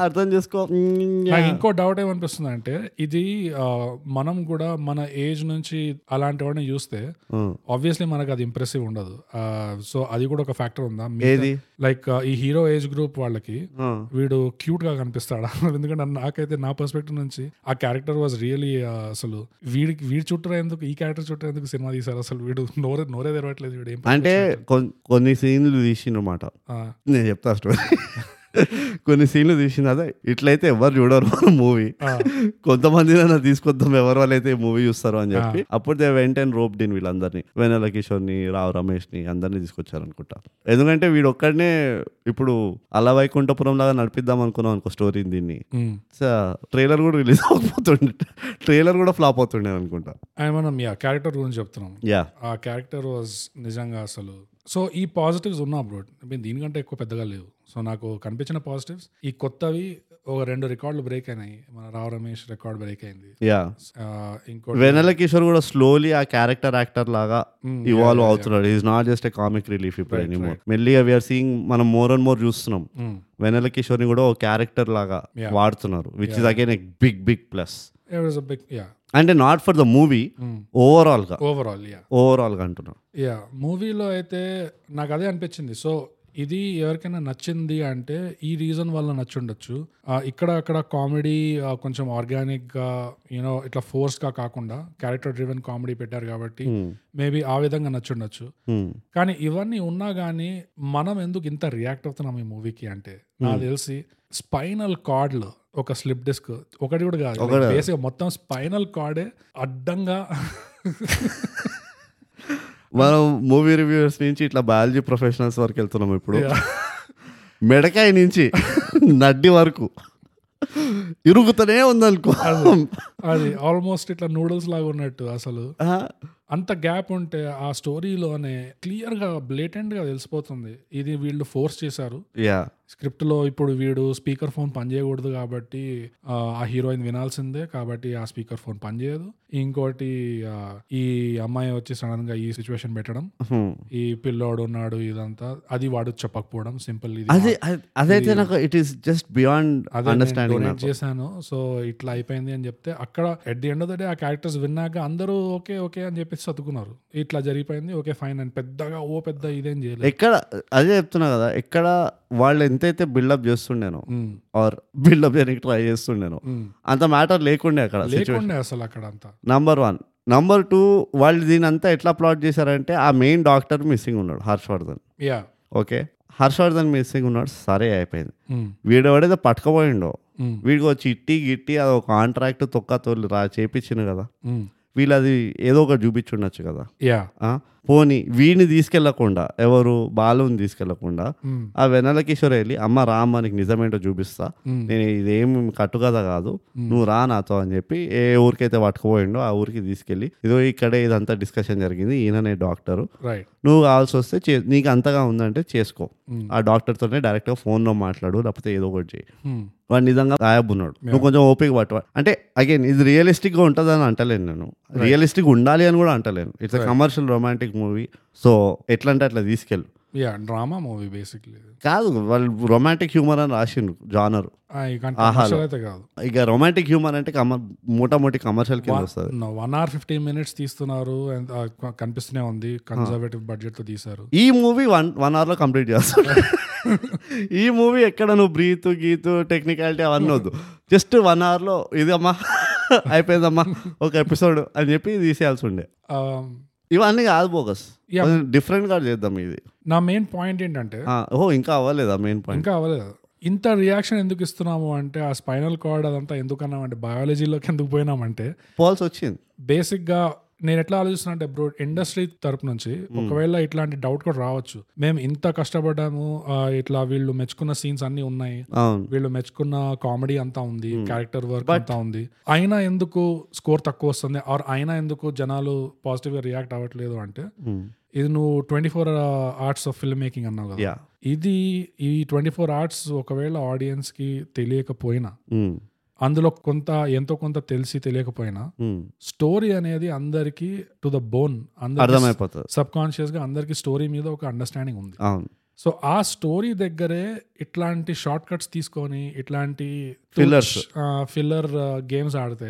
అర్థం చేసుకో ఇంకో డౌట్ ఏమనిపిస్తుంది అంటే ఇది మనం కూడా మన ఏజ్ నుంచి అలాంటి వాడిని చూస్తే ఆబ్వియస్లీ మనకు అది ఇంప్రెసివ్ ఉండదు. సో అది కూడా ఒక ఫ్యాక్టర్ ఉందా? లైక్ ఈ హీరో ఏజ్ గ్రూప్ వాళ్ళకి ఆ. వీడు క్యూట్గా కనిపిస్తాడా? ఎందుకంటే నాకైతే నా పర్స్పెక్టివ్ నుంచి ఆ క్యారెక్టర్ వాజ్ రియలీ అసలు వీడికి వీడి చుట్టూ ఎందుకు ఈ క్యారెక్టర్ చుట్టూ ఎందుకు సినిమా తీశారు? అసలు వీడు నోరే నోరే తెరవట్లేదు వీడు అంటే కొన్ని సీన్లు తీసిండ్రమాట. నేను చెప్తా స్టోరీ కొన్ని సీన్లు తీసింది అదే ఇట్లయితే ఎవరు చూడరు మన మూవీ. కొంతమంది తీసుకొద్దాం ఎవరు వాళ్ళైతే మూవీ చూస్తారు అని చెప్పి. అప్పుడు they went and rope DIN వీళ్ళందరినీ. వెనెల కిషోర్ని రావు రమేష్ని అందరినీ తీసుకొచ్చారు అనుకుంటా ఎందుకంటే వీడు ఒక్కడనే ఇప్పుడు అలా వైకుంఠపురం లాగా నడిపిద్దాం అనుకున్నాం అనుకో స్టోరీ దీన్ని. ట్రైలర్ కూడా రిలీజ్ అవ్వకపోతుండే. ట్రైలర్ కూడా ఫ్లాప్ అవుతుండే అనుకుంటా. మనం యా క్యారెక్టర్ గురించి చెప్తున్నాం. యా. ఆ క్యారెక్టర్ వాజ్ నిజంగా అసలు సో ఈ పాజిటివ్స్ ఉన్నా బ్రో మీన్ దీనికంటే ఎక్కువ పెద్దగా లేవు. సో నాకు కనిపించిన పాజిటివ్స్ ఈ కొత్తవి ఒక రెండు రికార్డులు బ్రేక్ అయినాయి. మన రావు రమేష్ రికార్డ్ బ్రేక్ అయింది. యా ఇంకోటి వెనెల కిషోర్ కూడా స్లోలీ ఆ క్యారెక్టర్ యాక్టర్ లాగా ఇవాల్వ్ అవుతున్నాడు. Is not just a comic relief ఇప్పుడు ఎనీమోర్ మెల్లిగా వీఆర్ సీయింగ్ మనం మోర్ అండ్ మోర్ చూస్తున్నాం. Mm. వెనెల కిషోర్ని కూడా ఒక క్యారెక్టర్ లాగా. వాడుతున్నారు which is again a big big plus big yeah. అంటే నాట్ ఫర్ ద మూవీ. ఓవరాల్గా ఓవరాల్ యా ఓవరాల్గా అంటున్నా. యా మూవీలో అయితే నాకు అదే అనిపించింది. సో ఇది ఎవరికైనా నచ్చింది అంటే ఈ రీజన్ వల్ల నచ్చుండొచ్చు. ఇక్కడ అక్కడ కామెడీ కొంచెం ఆర్గానిక్గా యూనో ఇట్లా ఫోర్స్గా కాకుండా క్యారెక్టర్ డ్రివెన్ కామెడీ పెట్టారు కాబట్టి మేబీ ఆ విధంగా నచ్చుండొచ్చు. Hmm. కానీ ఇవన్నీ ఉన్నా కానీ మనం ఎందుకు ఇంత రియాక్ట్ అవుతున్నాం ఈ మూవీకి అంటే? నాకు తెలిసి స్పైనల్ కార్డ్లో ఒక స్లిప్ డిస్క్. ఒకటి కూడా కాదు. బేసిక్ మొత్తం స్పైనల్ కార్డే అడ్డంగా. మనం మూవీ రివ్యూవర్స్ నుంచి ఇట్లా బయాలజీ ప్రొఫెషనల్స్ వరకు వెళ్తున్నాం ఇప్పుడు. మెడకాయ నుంచి నడ్డి వరకు. ఇరుగుతూనే ఉందనుకో. అది ఆల్మోస్ట్ ఇట్లా నూడిల్స్ లాగా ఉన్నట్టు అసలు. అంత గ్యాప్ ఉంటే ఆ స్టోరీలోనే క్లియర్గా బ్లేటెంట్గా తెలిసిపోతుంది. ఇది వీళ్ళు ఫోర్స్ చేశారు. యా. స్క్రిప్ట్లో ఇప్పుడు వీడు స్పీకర్ ఫోన్ పనిచేయకూడదు కాబట్టి ఆ, ఆ హీరోయిన్ వినాల్సిందే కాబట్టి ఆ స్పీకర్ ఫోన్ పనిచేయదు ఇంకోటి ఆ, ఈ అమ్మాయి వచ్చి సడన్గా ఈ సిచ్యువేషన్ పెట్టడం. ఈ పిల్లోడు ఉన్నాడు ఇదంతా. అది వాడు చెప్పకపోవడం సింపుల్ ఇది. అదే అదే- అదైతే నాకు ఇట్ ఈస్ జస్ట్ బియాండ్ అదే అండర్స్టాండింగ్ డొనేట్ చేశాను. సో ఇట్లా అయిపోయింది అని చెప్తే అక్కడ at the end of the day ఆ క్యారెక్టర్స్ విన్నాక అందరూ ఓకే ఓకే అని చెప్పేసి మినిట్స్ చదువుకున్నారు ఇట్లా జరిగిపోయింది. ఓకే ఫైన్ అని పెద్దగా ఓ పెద్ద ఇదేం చేయలేదు. ఎక్కడ అదే చెప్తున్నా కదా ఎక్కడ వాళ్ళు ఎంతైతే బిల్డప్ చేస్తుండేనో ఆర్ బిల్డప్ చేయడానికి ట్రై చేస్తుండేనో. అంత మ్యాటర్ లేకుండే అక్కడ లేకుండే అసలు అక్కడ అంతా. నంబర్ వన్ నంబర్ టూ వాళ్ళు దీని అంతా ఎట్లా ప్లాట్ చేశారంటే ఆ మెయిన్ డాక్టర్ మిస్సింగ్ ఉన్నాడు Harshavardhan. Yeah. Okay Harshavardhan missing ఉన్నాడు సరే అయిపోయింది. వీడు ఎవడైతే పట్టుకపోయిండో వీడికి వచ్చి ఇట్టి గిట్టి అది ఒక కాంట్రాక్ట్ తొక్క తోలు రా చేపించింది కదా. వీళ్ళు అది ఏదో ఒకటి చూపించుండొచ్చు కదా యా ఆ? పోనీ వీడిని తీసుకెళ్ళకుండా ఎవరు బాలుని తీసుకెళ్ళకుండా ఆ వెనల కిషోర్ వెళ్ళి అమ్మ రామ్మ నీకు నిజమేంటో చూపిస్తా. నేను ఇదేం కట్టుకథ కాదు. నువ్వు రా నాతో అని చెప్పి ఏ ఊరికైతే పట్టుకుపోయిండో ఆ ఊరికి తీసుకెళ్ళి ఇదో ఇక్కడే ఇదంతా డిస్కషన్ జరిగింది. ఈయననే డాక్టరు నువ్వు కావాల్సి వస్తే నీకు అంతగా ఉందంటే చేసుకో. ఆ డాక్టర్తోనే డైరెక్ట్గా ఫోన్లో మాట్లాడు లేకపోతే ఏదో ఒకటి చేయి వాడు నిజంగా గాయబ్ ఉన్నాడు నువ్వు కొంచెం ఓపిక పట్టు. అంటే అగైన్ ఇది రియలిస్టిక్గా ఉంటుంది అని అంటలేను నేను. రియలిస్టిక్ ఉండాలి అని కూడా అంటలేను. It's commercial romantic movie so ఎట్లా అంటే అట్లా తీసుకెళ్ళు. యా డ్రామా మూవీ బేసిక్లీ కాదు వాళ్ళు రొమాంటిక్ హ్యూమర్ అని రాసిండు జానర్ కాదు. ఇక రొమాంటిక్ హ్యూమర్ అంటే కమర్ మూటామూటి కమర్షియల్ కింద వస్తుంది. వన్ అవర్ ఫిఫ్టీన్ మినిట్స్ తీస్తున్నారు క- కనిపిస్తూనే ఉంది. కన్జర్వేటివ్ బడ్జెట్తో తీశారు. ఈ మూవీ వన్ వన్ అవర్లో కంప్లీట్ చేస్తాడు ఈ మూవీ ఎక్కడ నువ్వు బ్రీత్ గీత్ టెక్నికాలిటీ అవన్నీ వద్దు. జస్ట్ వన్ అవర్లో ఇది అమ్మా అయిపోయిందమ్మా ఒక ఎపిసోడ్ అని చెప్పి తీసేయాల్సి ఉండే. Um, ఇవన్నీ కాదు బోగస్. డిఫరెంట్గా చేద్దాం ఇది. నా మెయిన్ పాయింట్ ఏంటంటే ఓ ఇంకా అవ్వలేదా మెయిన్ పాయింట్? ఇంకా అవ్వలేదు. ఇంత రియాక్షన్ ఎందుకు ఇస్తున్నాము అంటే ఆ స్పైనల్ కార్డ్ అదంతా ఎందుకు అన్నామంటే బయాలజీలోకి ఎందుకు పోయినామంటే పోల్స్ వచ్చింది. బేసిక్గా నేను ఎట్లా ఆలోచిస్తున్నా అంటే బ్రో ఇండస్ట్రీ తరపు నుంచి ఒకవేళ ఇట్లాంటి డౌట్ కూడా రావచ్చు. మేము ఇంత కష్టపడ్డాము ఇట్లా వీళ్ళు మెచ్చుకున్న సీన్స్ అన్ని ఉన్నాయి. వీళ్ళు మెచ్చుకున్న కామెడీ అంతా ఉంది క్యారెక్టర్ వర్క్ అంతా ఉంది. అయినా ఎందుకు స్కోర్ తక్కువ వస్తుంది? ఆర్ అయినా ఎందుకు జనాలు పాజిటివ్గా రియాక్ట్ అవ్వట్లేదు అంటే Hmm. ఇది నువ్వు twenty four arts of film making అన్నావు కదా. ఇది ఈ ట్వంటీ ఫోర్ ఆర్ట్స్ ఒకవేళ ఆడియన్స్కి తెలియకపోయినా Hmm. అందులో కొంత ఎంతో కొంత తెలిసి తెలియకపోయినా స్టోరీ అనేది అందరికి టు ద బోన్ అందరికి అర్థమైపోతుంది. సబ్ కాన్షియస్గా అందరికి స్టోరీ మీద ఒక అండర్స్టాండింగ్ ఉంది. సో ఆ స్టోరీ దగ్గరే ఇట్లాంటి షార్ట్ కట్స్ తీసుకొని ఇట్లాంటి Fillers. ఫిల్లర్ గేమ్స్ ఆడితే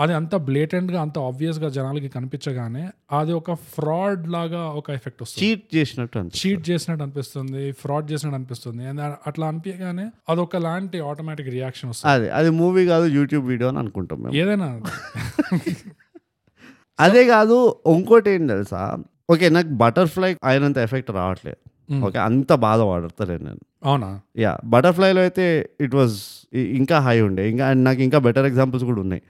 అది అంత బ్లేటెంట్గా అంత ఆబ్వియస్గా జనాలకి కనిపించగానే అది ఒక ఫ్రాడ్ లాగా ఒక ఎఫెక్ట్ వస్తుంది. చీట్ చేసినట్టు చీట్ చేసినట్టు అనిపిస్తుంది ఫ్రాడ్ చేసినట్టు అనిపిస్తుంది. అట్లా అనిపించగానే అదొక లాంటి ఆటోమేటిక్ రియాక్షన్ వస్తుంది. అదే అది మూవీ కాదు యూట్యూబ్ వీడియో అని అనుకుంటాం ఏదైనా. అదే కాదు ఇంకోటి ఏం తెలుసా? ఓకే నాకు బటర్ఫ్లై అయినంత ఎఫెక్ట్ రావట్లేదు. ఓకే అంత బాధ వాడతలేదు నేను. అవునా? యా బటర్ఫ్లైలో అయితే ఇట్ వాజ్ ఇంకా హై ఉండే. ఇంకా and నాకు ఇంకా బెటర్ ఎగ్జాంపుల్స్ కూడా ఉన్నాయి.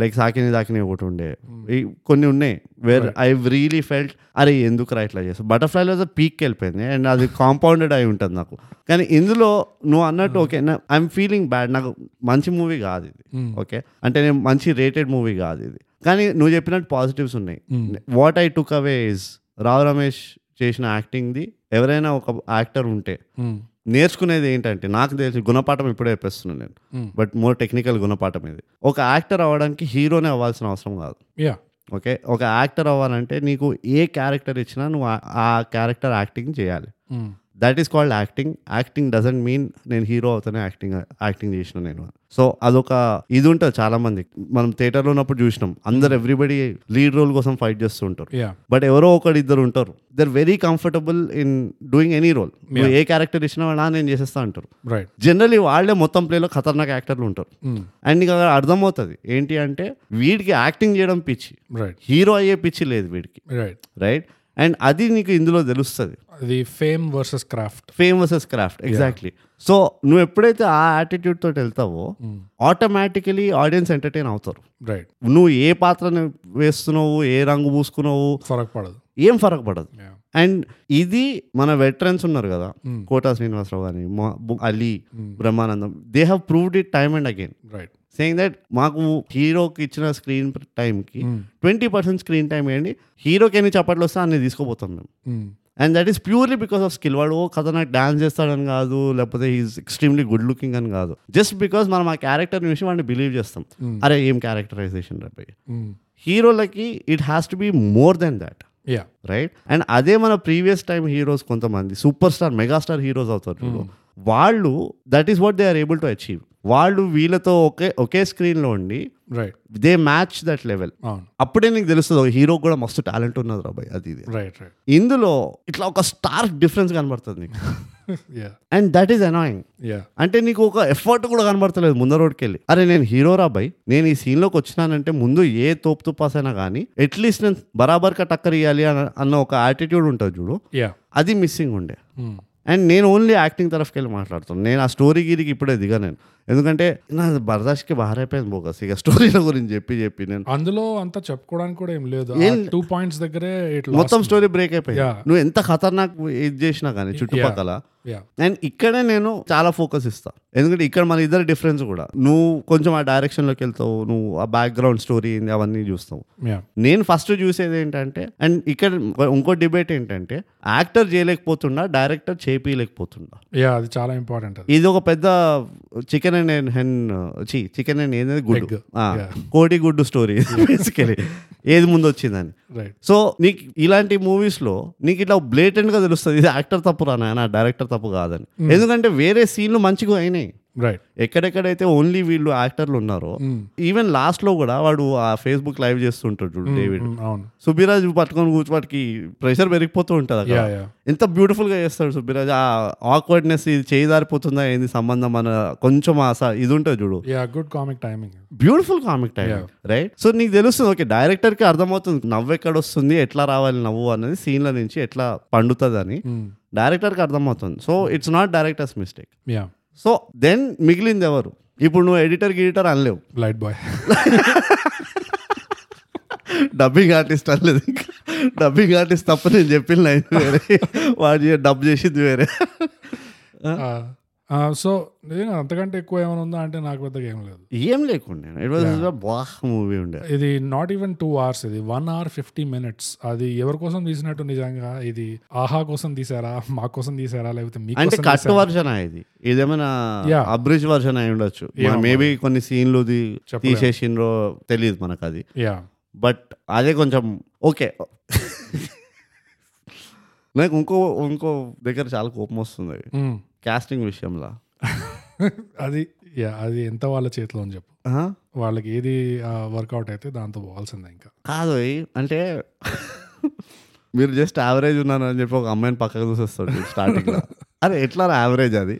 లైక్ సాకిని దాకిని ఒకటి ఉండే. ఈ కొన్ని ఉన్నాయి వేర్ ఐ రియలీ ఫెల్ట్ అరే ఎందుకు రా ఇట్లా చేస్తావు బటర్ఫ్లైలో పీక్ వెళ్ళిపోయింది. అండ్ అది కాంపౌండెడ్ అయి ఉంటుంది నాకు. కానీ ఇందులో నువ్వు అన్నట్టు ఓకే ఐఎమ్ ఫీలింగ్ బ్యాడ్ నాకు మంచి మూవీ కాదు ఇది. ఓకే అంటే నేను మంచి రేటెడ్ మూవీ కాదు ఇది. కానీ నువ్వు చెప్పినట్టు పాజిటివ్స్ ఉన్నాయి. What I took away is Rao Ramesh చేసిన యాక్టింగ్ది ఎవరైనా ఒక యాక్టర్ ఉంటే. నేర్చుకునేది ఏంటంటే నాకు తెలిసి గుణపాఠం ఇప్పుడే చెప్పేస్తున్నాను నేను. బట్ మోర్ టెక్నికల్ గుణపాఠం ఇది ఒక యాక్టర్ అవ్వడానికి హీరోనే అవ్వాల్సిన అవసరం కాదు యా ఓకే ఒక యాక్టర్ అవ్వాలంటే నీకు ఏ క్యారెక్టర్ ఇచ్చినా నువ్వు ఆ- క్యారెక్టర్ యాక్టింగ్ చేయాలి. That is called acting acting doesn't mean నేను హీరో అవుతానే యాక్టింగ్ యాక్టింగ్ చేసిన నేను. సో అదొక ఇది ఉంటుంది చాలా మంది మనం థియేటర్లో ఉన్నప్పుడు చూసినాం. అందరు ఎవ్రీబడి లీడ్ రోల్ కోసం ఫైట్ చేస్తూ ఉంటారు బట్ ఎవరో ఒకడు ఇద్దరు ఉంటారు. They're very comfortable in doing any role నువ్వు ఏ క్యారెక్టర్ ఇచ్చినా నా నేను చేసేస్తా అంటారు. జనరలీ వాళ్ళే మొత్తం ప్లేలో ఖతర్నాక్ యాక్టర్లు ఉంటారు. అండ్ నీకు అక్కడ అర్థమవుతుంది. ఏంటి అంటే వీడికి యాక్టింగ్ చేయడం పిచ్చి. హీరో అయ్యే పిచ్చి లేదు వీడికి. రైట్ అండ్ అది నీకు ఇందులో తెలుస్తుంది. అది fame versus craft. Fame versus craft exactly. So నువ్వు ఎప్పుడైతే ఆ యాటిట్యూడ్ తోటి వెళ్తావో ఆటోమేటికలీ ఆడియన్స్ ఎంటర్టైన్ అవుతారు. రైట్ నువ్వు ఏ పాత్రని వేస్తున్నావు ఏ రంగు పూసుకున్నావు ఫరక్ పడదు. ఏం ఫరక్ పడదు. అండ్ ఇది మన వెటరన్స్ ఉన్నారు కదా కోటా శ్రీనివాసరావు కానీ Ali Brahmanandam they have proved it time and again right saying that మాకు హీరోకి ఇచ్చిన స్క్రీన్ టైంకి ట్వంటీ పర్సెంట్ స్క్రీన్ టైం వేయండి హీరోకి ఎన్ని చప్పట్లు వస్తే అన్ని తీసుకోపోతాం మేము. And that is purely because of skill వాడు ఓ కథ నాకు డాన్స్ చేస్తాడని కాదు లేకపోతే హీస్ ఎక్స్ట్రీమ్లీ గుడ్ లుకింగ్ అని కాదు. జస్ట్ బికాస్ మనం ఆ క్యారెక్టర్ చూసి వాడిని బిలీవ్ చేస్తాం. అరే ఏం క్యారెక్టరైజేషన్ రేపు హీరోలకి it has to be more than that yeah right and అదే మన ప్రీవియస్ టైం హీరోస్ కొంతమంది సూపర్ స్టార్ మెగాస్టార్ హీరోస్ అవుతారు వాళ్ళు that is what they are able to achieve వాళ్ళు వీళ్ళతో ఒకే ఒకే స్క్రీన్లో ఉండి right they match that level. అప్పుడే నీకు తెలుస్తుంది హీరో కూడా మస్తు టాలెంట్ ఉన్నది రాబాయ్ అది ఇది. రైట్ రైట్ ఇందులో ఇట్లా ఒక స్టార్క్ డిఫరెన్స్ కనబడుతుంది నీకు. అండ్ దట్ ఈస్ అనాయింగ్ అంటే నీకు ఒక ఎఫర్ట్ కూడా కనబడతలేదు ముందర రోడ్కి వెళ్ళి అరే నేను హీరో రాబాయ్ నేను ఈ సీన్లోకి వచ్చినానంటే ముందు ఏ తోపు తుపాస్ అయినా కానీ అట్లీస్ట్ నేను బరాబర్గా టక్కర్ ఇవ్వాలి అన్న ఒక యాటిట్యూడ్ ఉంటుంది చూడు. అది మిస్సింగ్ ఉండే. అండ్ నేను ఓన్లీ యాక్టింగ్ తరఫుకి వెళ్ళి మాట్లాడుతాను నేను ఆ స్టోరీ గిరికి ఇప్పుడే దిగా నేను. ఎందుకంటే నా బర్దాష్కి బారైపోయింది బోగస్. ఇక స్టోరీల గురించి చెప్పి చెప్పి నేను అందులో అంతా చెప్పుకోవడానికి కూడా ఏం లేదు. టూ పాయింట్స్ దగ్గరే మొత్తం స్టోరీ బ్రేక్ అయిపోయింది. నువ్వు ఎంత ఖతర్నాక్ ఇది చేసినా కానీ చుట్టుపక్కల. అండ్ ఇక్కడే నేను చాలా ఫోకస్ ఇస్తా. ఎందుకంటే ఇక్కడ మన ఇద్దరు డిఫరెన్స్ కూడా. నువ్వు కొంచెం ఆ డైరెక్షన్లోకి వెళ్తావు నువ్వు ఆ బ్యాక్గ్రౌండ్ స్టోరీ అవన్నీ చూస్తావు. నేను ఫస్ట్ చూసేది ఏంటంటే అండ్ ఇక్కడ ఇంకో డిబేట్ ఏంటంటే యాక్టర్ చేయలేకపోతుండా డైరెక్టర్ చేపియలేకపోతుండా యా అది చాలా ఇంపార్టెంట్ ఇది ఒక పెద్ద చికెన్ అండ్ హెన్ చి చికెన్ అండ్ ఏంది? గుడ్డు. కోడి గుడ్డు స్టోరీ బేసికలీ ఏది ముందు వచ్చిందని. సో నీకు ఇలాంటి మూవీస్లో నీకు ఇట్లా బ్లేటెంట్గా తెలుస్తుంది ఇది యాక్టర్ తప్పు రానా డైరెక్టర్ తప్పు కాదని. ఎందుకంటే వేరే సీన్లు మంచిగా అయినాయి. ఎక్కడెక్కడైతే ఓన్లీ వీళ్ళు యాక్టర్లు ఉన్నారో ఈవెన్ లాస్ట్లో కూడా వాడు ఆ ఫేస్బుక్ లైవ్ చేస్తుంటాడు చూడు డేవిడ్ అవును. సుబ్బిరాజ్ పట్టుకొని కూర్చోవాటికి ప్రెషర్ పెరిగిపోతూ ఉంటుంది అక్కడ. ఎంత బ్యూటిఫుల్గా చేస్తాడు సుబ్బిరాజ్. ఆ ఆక్వర్డ్నెస్ ఇది చేయి దారిపోతుందా ఏంది సంబంధం మన కొంచెం ఆ స- ఇది ఉంటుంది చూడు. Good comic timing beautiful comic time right so నీకు తెలుస్తుంది ఓకే డైరెక్టర్కి అర్థమవుతుంది నవ్వు ఎక్కడ వస్తుంది ఎట్లా రావాలి నవ్వు అనేది సీన్ల నుంచి ఎట్లా పండుతుంది అని డైరెక్టర్కి అర్థమవుతుంది. So it's not director's mistake so then మిగిలింది ఎవరు ఇప్పుడు నువ్వు ఎడిటర్ ఎడిటర్ అనలేవు. లైట్ బాయ్ డబ్బింగ్ ఆర్టిస్ట్ అనలేదు ఇంకా. డబ్బింగ్ ఆర్టిస్ట్ తప్ప నేను చెప్పిన లైన్ వేరే. వాడు డబ్ చేసింది వేరే. సో నిజంగా అంతకంటే ఎక్కువ ఏమైనా ఉందా అంటే నాకు పెద్దగా ఏం లేదు. ఏం లేకుండా. ఇట్ వాజ్ బాహ్ మూవీ ఉండే. ఇది నాట్ ఈవెన్ టూ అవర్స్ ఇది వన్ అవర్ ఫిఫ్టీ మినిట్స్ అది ఎవరి కోసం తీసినట్టు నిజంగా? ఇది ఆహా కోసం తీసారా? మా కోసం తీసారా? లేకపోతే మీ అంటే కట్ వర్షన్ ఇది. ఇదేమైనా. అబ్రిజ్ వర్షన్ అయి ఉండొచ్చు. మేబీ కొన్ని సీన్లు. తీసేసిండ్రో తెలియదు మనకు అది యా బట్ అదే కొంచెం ఓకే నాకు ఇంకో ఇంకో దగ్గర చాలా కోపం వస్తుంది. కాస్టింగ్ విషయంలో. అది యా అది ఎంత వాళ్ళ చేతిలో అని చెప్పు? వాళ్ళకి ఏది వర్కౌట్ అయితే దాంతో పోవాల్సిందే ఇంకా. కాదు. అంటే మీరు జస్ట్ యావరేజ్ ఉన్నాను అని చెప్పి ఒక అమ్మాయిని పక్కకు చూసేస్తాడు స్టార్టింగ్లో. అరే ఎట్లా యావరేజ్ అది?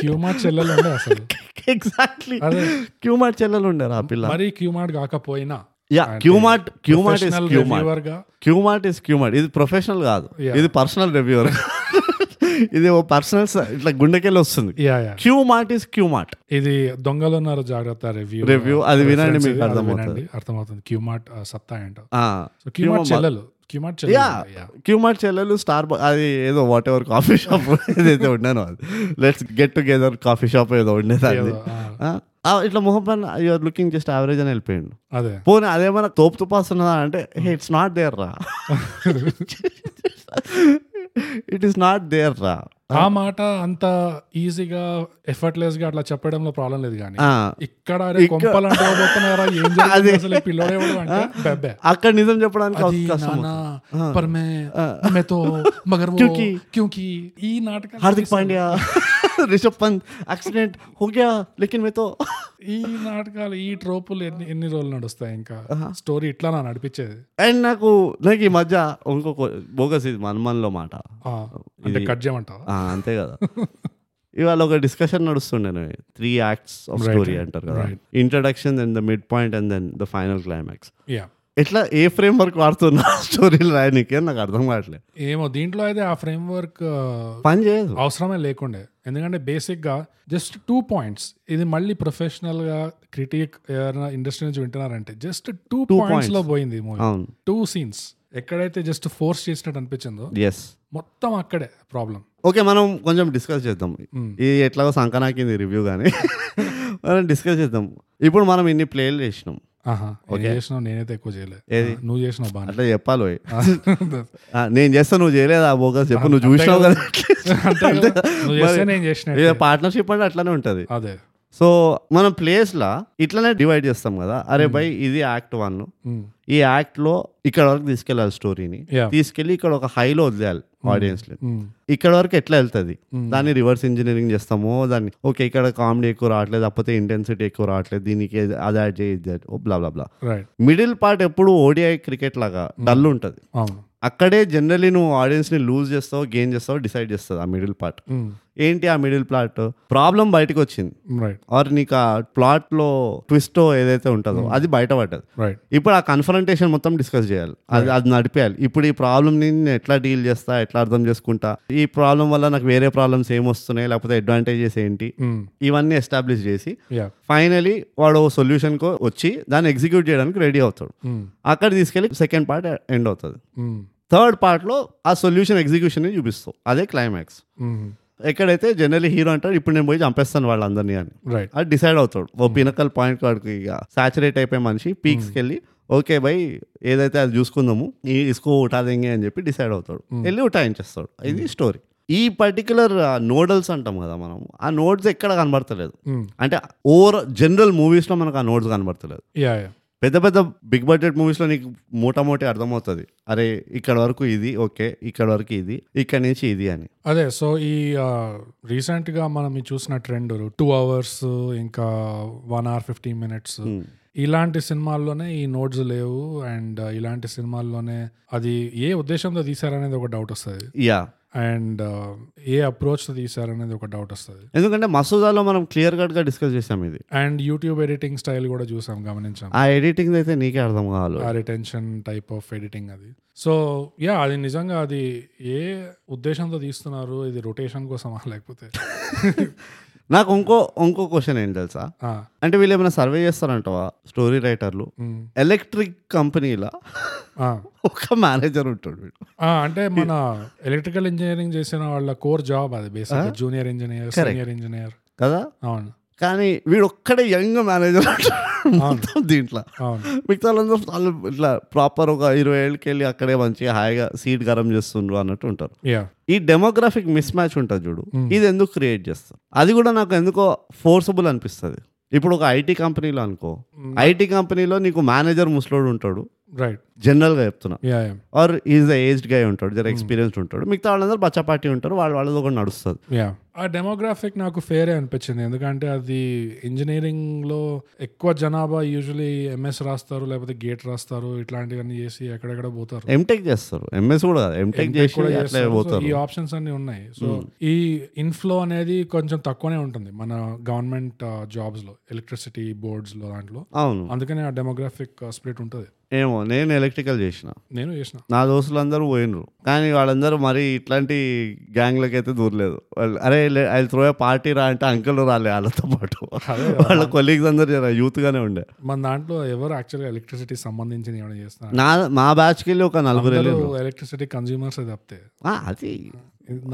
క్యూమార్ట్ చెల్లెలు ఉండే అసలు. ఎగ్జాక్ట్లీ అదే. క్యూమార్ట్ చెల్లెలు ఉండారు ఆ పిల్ల. మరి క్యూమార్ట్ కాకపోయినా. యా క్యూమార్ట్ క్యూమార్ట్ ఇస్ క్యూమార్ట్ క్యూమార్ట్ ఇస్ క్యూమార్ట్ ఇది ప్రొఫెషనల్ కాదు. ఇది పర్సనల్ రివ్యూవర్ ఇది ఓ పర్సనల్ ఇట్లా గుండెకెళ్ళి వస్తుంది. Yeah yeah. క్యూమార్ట్ ఇస్ క్యూమార్ట్ ఇది దొంగలు ఉన్నారు జాగ్రత్త రివ్యూ Review, అది వినండి మీకు అర్థమవుతుంది. అర్థమవుతుంది. క్యూమార్ట్ సత్తా ఏంటో. ఆ, సో క్యూమార్ట్ చెల్లెలు. క్యూమార్ట్ చెల్లెలు స్టార్ అది ఏదో వాట్ ఎవర్ కాఫీ షాప్ ఏదైతే ఉన్నానో అది. Let's get together coffee shop ఏదో ఉండేది అది ఏదో, ఆ, ఆ, ఆ, ఇట్లా మొహం పైన యూఆర్ లుకింగ్ జస్ట్ యావరేజ్ అని వెళ్ళిపోయిండు. అదే. పోనీ అదేమన్నా తోపు తుపాస్ ఉన్నదా అంటే ఇట్స్ నాట్ దేర్ రా. ఇట్ ఈస్ నాట్ దేర్ రా ఆ మాట అంత ఈజీగా ఎఫర్ట్లెస్ గా అట్లా చెప్పడంలో ప్రాబ్లం లేదు కానీ ఆ, ఇక్కడ అరే కొంపలు అంటే పోతున్నారా ఏం జరిగింది అసలు ఈ పిల్లోడు ఎవడు అంటే బెబ్బే అక్కడ నిజం చెప్పడానికి అది కష్టం నానా पर मैं मैं तो मगर वो क्योंकि- क्योंकि ఈ నాటకం हार्दिक पांड्या ऋषभ पंत एक्सीडेंट हो गया लेकिन मैं तो ఈ నాటకాలు ఈ ట్రోపులు ఎన్ని ఎన్ని రోజులు నడుస్తాయి ఇంకా స్టోరీ ఇట్లా నా నడిపించేది అండ్ నాకు నాకు ఈ మధ్య ఇంకొక బోగస్ ఇది మనమన్లో మాట ఆ, అంటే కట్ చేయమంటావా ఆ, అంతే కదా. ఇవాళ ఒక డిస్కషన్ నడుస్తుండే త్రీ యాక్ట్స్ ఆఫ్ స్టోరీ అంటారు కదా. Introduction then the mid point and then the final climax ఎట్లా ఏ ఫ్రేమ్ వర్క్ వాడుతున్నా స్టోరీలు రాయనికి అని నాకు అర్థం కావట్లేదు ఏమో దీంట్లో అయితే ఆ ఫ్రేమ్ వర్క్ పని చేయదు. అవసరమే లేకుండే. ఎందుకంటే బేసిక్గా జస్ట్ టూ పాయింట్స్ ఇది మళ్ళీ ప్రొఫెషనల్గా క్రిటిక్ ఎవరైనా ఇండస్ట్రీ నుంచి వింటున్నారంటే జస్ట్ టూ పాయింట్స్లో పోయింది మూవీ టూ సీన్స్ ఎక్కడైతే జస్ట్ ఫోర్స్ చేసినట్టు అనిపించిందో ఎస్ మొత్తం అక్కడే ప్రాబ్లం ఓకే మనం కొంచెం డిస్కస్ చేద్దాం. ఇది ఎట్లాగో సంకనాకింది రివ్యూ కానీ మనం డిస్కస్ చేద్దాం. ఇప్పుడు మనం ఇన్ని ప్లేలు చేసినాం. చేసినావు? నేనైతే ఎక్కువ చేయలేదు ఏది? ఆ, నువ్వు చేసినావు బాగా అట్లా చెప్పాలి. ఆ, నేను చేస్తా నువ్వు చేయలేదా? బోగస్ చెప్పు నువ్వు చూసినావు కదా. పార్ట్నర్షిప్ అంటే అట్లానే ఉంటది. అదే. సో మనం ప్లేస్ లా ఇట్లనే డివైడ్ చేస్తాం కదా. అరే బై ఇది యాక్ట్ వన్ Mm. ఈ యాక్ట్లో ఇక్కడ వరకు తీసుకెళ్ళాలి స్టోరీని. తీసుకెళ్ళి ఇక్కడ ఒక హైలో వదిలేయాలి ఆడియన్స్లో Mm. ఇక్కడ వరకు ఎట్లా వెళ్తుంది? దాన్ని రివర్స్ ఇంజనీరింగ్ చేస్తామో దాన్ని ఓకే ఇక్కడ కామెడీ ఎక్కువ రావట్లేదు కాకపోతే ఇంటెన్సిటీ ఎక్కువ రావట్లేదు దీనికి అది యాడ్ చేయి ఇది యాడ్- ఓ blah blah blah right middle part ఎప్పుడు ఓడిఐ క్రికెట్ లాగా డల్ ఉంటుంది. అక్కడే జనరలీ నువ్వు ఆడియన్స్ని లూజ్ చేస్తావు గెయిన్ చేస్తావు డిసైడ్ చేస్తుంది ఆ మిడిల్ పార్ట్. ఏంటి ఆ మిడిల్ ప్లాట్? ప్రాబ్లం బయటకు వచ్చింది ఆర్ నీకు ఆ ప్లాట్లో ట్విస్ట్ ఏదైతే ఉంటుందో అది బయటపడ్డది. రైట్ ఇప్పుడు ఆ కన్ఫరంటేషన్ మొత్తం డిస్కస్ చేయాలి. అది అది నడిపేయాలి. ఇప్పుడు ఈ ప్రాబ్లమ్ని ఎట్లా డీల్ చేస్తా ఎట్లా అర్థం చేసుకుంటా? ఈ ప్రాబ్లం వల్ల నాకు వేరే ప్రాబ్లమ్స్ ఏం వస్తున్నాయి లేకపోతే అడ్వాంటేజెస్ ఏంటి? Mm. ఇవన్నీ ఎస్టాబ్లిష్ చేసి ఫైనలీ వాడు సొల్యూషన్కు వచ్చి దాన్ని ఎగ్జిక్యూట్ చేయడానికి రెడీ అవుతాడు. Mm. అక్కడ తీసుకెళ్ళి సెకండ్ పార్ట్ ఎండ్ అవుతుంది. థర్డ్ పార్ట్లో ఆ సొల్యూషన్ ఎగ్జిక్యూషన్ని చూపిస్తావు. అదే క్లైమాక్స్. ఎక్కడైతే జనరలీ హీరో అంటాడు ఇప్పుడు నేను పోయి చంపేస్తాను వాళ్ళందరినీ అని. రైట్ అది డిసైడ్ అవుతాడు. ఓ పినకల్ పాయింట్ కాడికి ఇక సాచురేట్ అయిపోయే మనిషి పీక్స్కి వెళ్ళి ఓకే బై ఏదైతే అది చూసుకుందాము ఈ ఇసుకో ఉటాదేంగే అని చెప్పి డిసైడ్ అవుతాడు. వెళ్ళి ఉటాయించేస్తాడు ఇది స్టోరీ ఈ పర్టికులర్ నోడల్స్ అంటాం కదా మనం ఆ నోట్స్ ఎక్కడ కనబడతలేదు. అంటే ఓవర్ జనరల్ మూవీస్లో మనకు ఆ నోట్స్ కనబడతలేదు. పెద్ద పెద్ద బిగ్ బడ్జెట్ మూవీస్లో నీకు మూటామోటి అర్థమవుతుంది. అరే ఇక్కడ వరకు ఇది ఓకే ఇక్కడ వరకు ఇది ఇక్కడ నుంచి ఇది అని. అదే సో ఈ రీసెంట్గా మనం చూసిన ట్రెండ్ టూ అవర్స్ ఇంకా వన్ అవర్ ఫిఫ్టీన్ మినిట్స్. ఇలాంటి సినిమాల్లోనే ఈ నోట్స్ లేవు అండ్ ఇలాంటి సినిమాల్లోనే అది ఏ ఉద్దేశంతో తీసారనేది ఒక డౌట్ వస్తుంది. యా. అండ్ ఏ అప్రోచ్తో తీసారనేది ఒక డౌట్ వస్తుంది. ఎందుకంటే మసూదాలో మనం క్లియర్ కట్గా డిస్కస్ చేసాం ఇది. అండ్ యూట్యూబ్ ఎడిటింగ్ స్టైల్ కూడా చూసాం గమనించాం. ఆ ఎడిటింగ్ అయితే నీకే అర్థం కావాలి. ఆ రిటెన్షన్ టైప్ ఆఫ్ ఎడిటింగ్ అది. సో యా అది నిజంగా అది ఏ ఉద్దేశంతో తీస్తున్నారు ఇది రొటేషన్ కోసమా లేకపోతే? నాకు ఇంకో ఇంకో క్వశ్చన్ ఏంటి తెలుసా? అంటే వీళ్ళు ఏమైనా సర్వే చేస్తారంటవా స్టోరీ రైటర్లు ఎలక్ట్రిక్ కంపెనీలో. ఒక మేనేజర్ ఉంటాడు అంటే మన ఎలక్ట్రికల్ ఇంజనీరింగ్ చేసిన వాళ్ళ కోర్ జాబ్ అది basic junior engineer senior engineer కదా? అవును. కానీ వీడు ఒక్కడే యంగ్ మేనేజర్ మొత్తం దీంట్లో. మిగతా వాళ్ళందరూ వాళ్ళు ఇట్లా ప్రాపర్ ఒక ఇరవై ఏళ్ళకి వెళ్ళి అక్కడే మంచిగా హాయిగా సీట్ గరం చేస్తుండ్రు అన్నట్టు ఉంటారు. ఈ డెమోగ్రాఫిక్ మిస్ మ్యాచ్ ఉంటుంది చూడు. ఇది ఎందుకు క్రియేట్ చేస్తారు? అది కూడా నాకు ఎందుకో ఫోర్సబుల్ అనిపిస్తుంది. ఇప్పుడు ఒక ఐటీ కంపెనీలో అనుకో. ఐటీ కంపెనీలో నీకు మేనేజర్ ముసలోడు ఉంటాడు. రైట్ జనరల్గా చెప్తున్నా. ఆర్ ఈజ్ ఏజ్డ్ గై ఉంటాడు జర ఎక్స్పీరియన్స్డ్ ఉంటాడు. మిగతా వాళ్ళందరూ బచ్చాపాటి ఉంటారు వాళ్ళ వాళ్ళది ఒకటి నడుస్తుంది. ఆ డెమోగ్రాఫిక్ నాకు ఫేరే అనిపించింది. ఎందుకంటే అది ఇంజనీరింగ్లో ఎక్కువ జనాభా యూజువలీ ఎంఎస్ రాస్తారు లేకపోతే గేట్ రాస్తారు ఇట్లాంటివన్నీ చేసి ఎక్కడెక్కడ పోతారు. ఎంటెక్ చేస్తారు. ఎంఎస్ కూడా ఎంటెక్ చేసి కూడా పోతారు. ఈ ఆప్షన్స్ అన్ని ఉన్నాయి. సో ఈ ఇన్ఫ్లో అనేది కొంచెం తక్కువనే ఉంటుంది మన గవర్నమెంట్ జాబ్స్లో ఎలక్ట్రిసిటీ బోర్డ్స్లో దాంట్లో. అవును. అందుకనే ఆ డెమోగ్రాఫిక్ స్ప్లిట్ ఉంటుంది. ఏమో నేను ఎలక్ట్రికల్ చేసిన. నేను చేసిన. నా దోస్తులందరూ పోయినరు. కానీ వాళ్ళందరూ మరి ఇట్లాంటి గ్యాంగ్లకి అయితే దూరలేదు. వాళ్ళు అరే ఐ త్రో పార్టీ రా అంటే అంకుల్ రాలే వాళ్ళతో పాటు. అదే వాళ్ళ కొలీగ్స్ అందరూ యూత్ గానే ఉండే. మన దాంట్లో ఎవరు యాక్చువల్గా ఎలక్ట్రిసిటీ సంబంధించి ఏమైనా చేస్తున్నారు? నా మా బ్యాచ్కి వెళ్ళి ఒక నలుగురు ఎలక్ట్రిసిటీ కన్జ్యూమర్స్ తప్పితే. అది.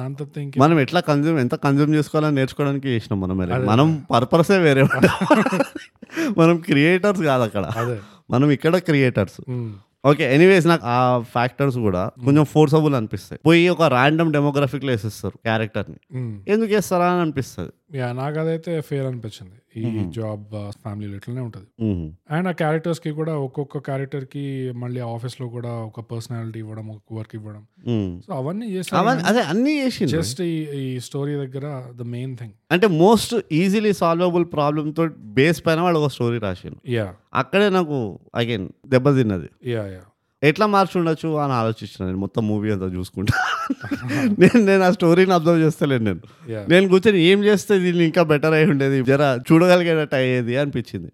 తప్పితే ఇంక? మనం ఎట్లా కన్జ్యూమ్ ఎంత కన్జ్యూమ్ చేసుకోవాలని నేర్చుకోవడానికి చేసినాం మనం. మనం పర్పసే వేరే. మనం క్రియేటర్స్ కాదు అక్కడ. అదే. మనం ఇక్కడ క్రియేటర్స్ ఓకే ఎనీవేస్ నాకు ఆ ఫ్యాక్టర్స్ కూడా కొంచెం ఫోర్సబుల్ అనిపిస్తాయి. పోయి ఒక ర్యాండమ్ డెమోగ్రఫిక్లో వేసేస్తారు క్యారెక్టర్ని. ఉమ్. ఎందుకు వేస్తారా అని అనిపిస్తుంది. నాకు అదైతే ఫేర్ అనిపించింది. ఈ జాబ్ ఫ్యామిలీలో ఇట్లనే ఉంటుంది. అండ్ ఆ క్యారెక్టర్స్కి కూడా ఒక్కొక్క క్యారెక్టర్కి మళ్ళీ ఆఫీస్లో కూడా ఒక పర్సనాలిటీ ఇవ్వడం ఒక వర్క్ ఇవ్వడం. సో అవన్నీ అదే అన్నీ చేసిండు జస్ట్ ఈ స్టోరీ దగ్గర ద మెయిన్ థింగ్ అంటే మోస్ట్ ఈజీలీ సాల్వబుల్ ప్రాబ్లమ్తో బేస్ పైన వాడు ఒక స్టోరీ రాసిండు యా అక్కడే నాకు అగైన్ దెబ్బతిన్నది. యా యా ఎట్లా మార్చి ఉండొచ్చు అని ఆలోచించిన నేను మొత్తం మూవీ అంతా చూసుకుంటా. నేను నేను ఆ స్టోరీని అబ్జర్వ్ చేస్తలేను నేను. నేను కూర్చొని ఏం చేస్తే దీన్ని ఇంకా బెటర్ అయి ఉండేది? జర చూడగలిగేటట్టు అయ్యేది అనిపించింది.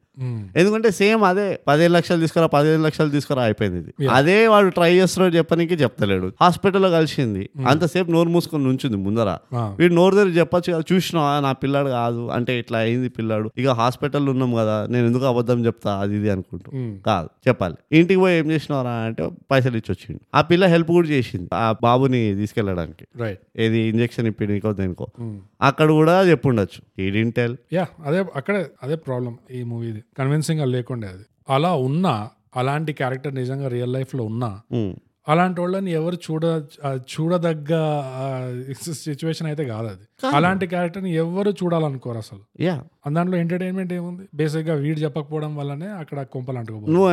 ఎందుకంటే సేమ్ అదే పదిహేను లక్షలు తీసుకురా పదిహేను లక్షలు తీసుకురా అయిపోయింది ఇది. అదే వాడు ట్రై చేస్తున్నాడు చెప్పనీకి చెప్తలేడు. హాస్పిటల్లో కలిసింది. అంతసేపు నోరు మూసుకొని నుంచింది ముందర. వీడు నోరు దగ్గర చెప్పచ్చు కదా చూసినా నా పిల్లాడు కాదు. అంటే ఇట్లా అయింది పిల్లాడు. ఇక హాస్పిటల్లో ఉన్నాం కదా నేను ఎందుకు అబద్ధం చెప్తా అది ఇది అనుకుంటూ. కాదు చెప్పాలి. ఇంటికి పోయి ఏం చేసినవరా అంటే పైసలు ఇచ్చి వచ్చిండు. ఆ పిల్ల హెల్ప్ కూడా చేసింది ఆ బాబుని తీసుకెళ్ళడానికి. ఏది ఇంజెక్షన్ ఇప్పిండికో దేనికో. అక్కడ కూడా చెప్పుండొచ్చు. ఈడింటెల్ యా అదే అక్కడే అదే ప్రాబ్లం ఈ మూవీది కన్విన్సింగ్గా లేకుండే అది. అలా ఉన్నా అలాంటి క్యారెక్టర్ నిజంగా రియల్ లైఫ్లో ఉన్నా అలాంటి వాళ్ళని ఎవరు చూడ చూడదగ్గ సిచ్యువేషన్ అయితే కాదు అది. అలాంటి క్యారెక్టర్ని ఎవరు చూడాలనుకోరు అసలు. యా దాంట్లో ఎంటర్టైన్మెంట్ ఏముంది? బేసిక్గా వీడు చెప్పకపోవడం వల్లనే అక్కడ కొంపలు అంటుకోబోతుంది నువ్వు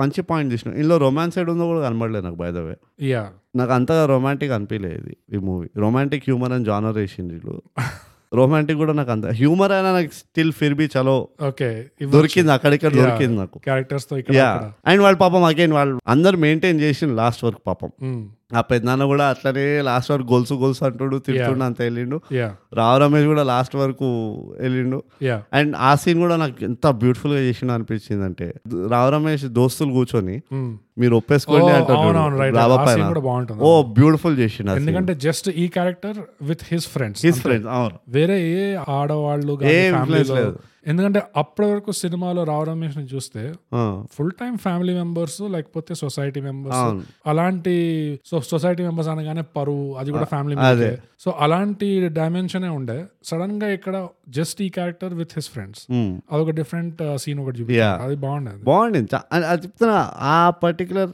మంచి పాయింట్ తీసినావు. ఇందులో రొమాన్స్ సైడ్ ఉందో కూడా కనబడలేదు నాకు బై ద వే యా నాకు అంతగా రొమాంటిక్ అనిపించలేదు ఈ మూవీ రొమాంటిక్ హ్యూమర్ అని జానర్ వేసింది రొమాంటిక్ కూడా నాకు అంత. హ్యూమర్ అయినా నాకు స్టిల్ ఫిర్ బి చలో ఓకే దొరికింది అక్కడిక్కడ దొరికింది నాకు. క్యారెక్టర్స్తో అండ్ వాళ్ళ పాపం అగైన్ వాళ్ళు అందరు మెయింటైన్ చేసిండు లాస్ట్ వరకు పాపం. ఉమ్, ఆ పెద్దనాన్న కూడా అట్లనే లాస్ట్ వరకు గొలుసు గొలుసు అంటుడు తిడుతుండు అంత వెళ్ళిండు. రావు రమేష్ కూడా లాస్ట్ వరకు వెళ్ళిండు. అండ్ ఆ సీన్ కూడా నాకు ఎంత బ్యూటిఫుల్గా చేసిండు అనిపించింది అంటే రావు రమేష్ దోస్తులు కూర్చొని ఉమ్. మీరు ఒప్పేసుకోండి ఓ. ఓ బ్యూటిఫుల్ చేసిండు ఎందుకంటే జస్ట్ ఈ character with his friends his friends అవును. వేరే ఏ ఆడవాళ్ళు లేదు. ఎందుకంటే అప్పటి వరకు సినిమాలో రావు రమేష్ని చూస్తే ఫుల్ టైం ఫ్యామిలీ మెంబర్స్ లేకపోతే సొసైటీ మెంబర్స్. అలాంటి సొసైటీ మెంబర్స్ అనగానే పరువు అది కూడా ఫ్యామిలీ. సో అలాంటి డైమెన్షనే ఉండే. సడన్గా ఇక్కడ జస్ట్ ఈ క్యారెక్టర్ విత్ హిస్ ఫ్రెండ్స్. అదొక డిఫరెంట్ సీన్ ఒకటి. చూపించారు. అది బాగుండేది. బాగుండింది అది- చెప్తున్నా ఆ పర్టికులర్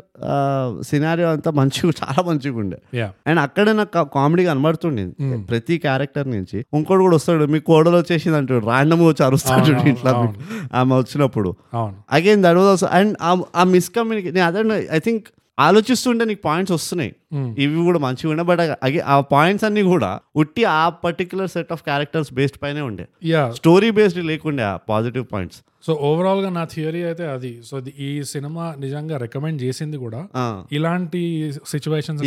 సినారియో అంతా మంచిగా చాలా మంచిగా ఉండే. అండ్ అక్కడే నాకు కామెడీ కనబడుతుండేది. ప్రతి క్యారెక్టర్ నుంచి ఇంకోటి కూడా వస్తాడు. మీ కోడలు వచ్చేసింది అంటాడు. రాండమ్ వచ్చి అరుస్తాడు. అవును, ఇట్లా. ఆమె వచ్చినప్పుడు అగైన్ దట్ వాజ్ అండ్ ఆ మిస్కమ్యూనికేషన్ అదే ఐ థింక్ ఆలోచిస్తుంటే నీకు పాయింట్స్ వస్తున్నాయి. ఇవి కూడా మంచిగా ఉండే బట్ ఆ పాయింట్స్ అన్ని కూడా ఉట్టి ఆ particular set of characters based పైనే ఉండే. యా స్టోరీ బేస్డ్ లేకుండే ఆ పాజిటివ్ పాయింట్స్ సో ఓవరాల్గా నా థియరీ అయితే అది. సో ఈ సినిమా నిజంగా రికమెండ్ చేసింది కూడా ఇలాంటి సిచ్యువేషన్స్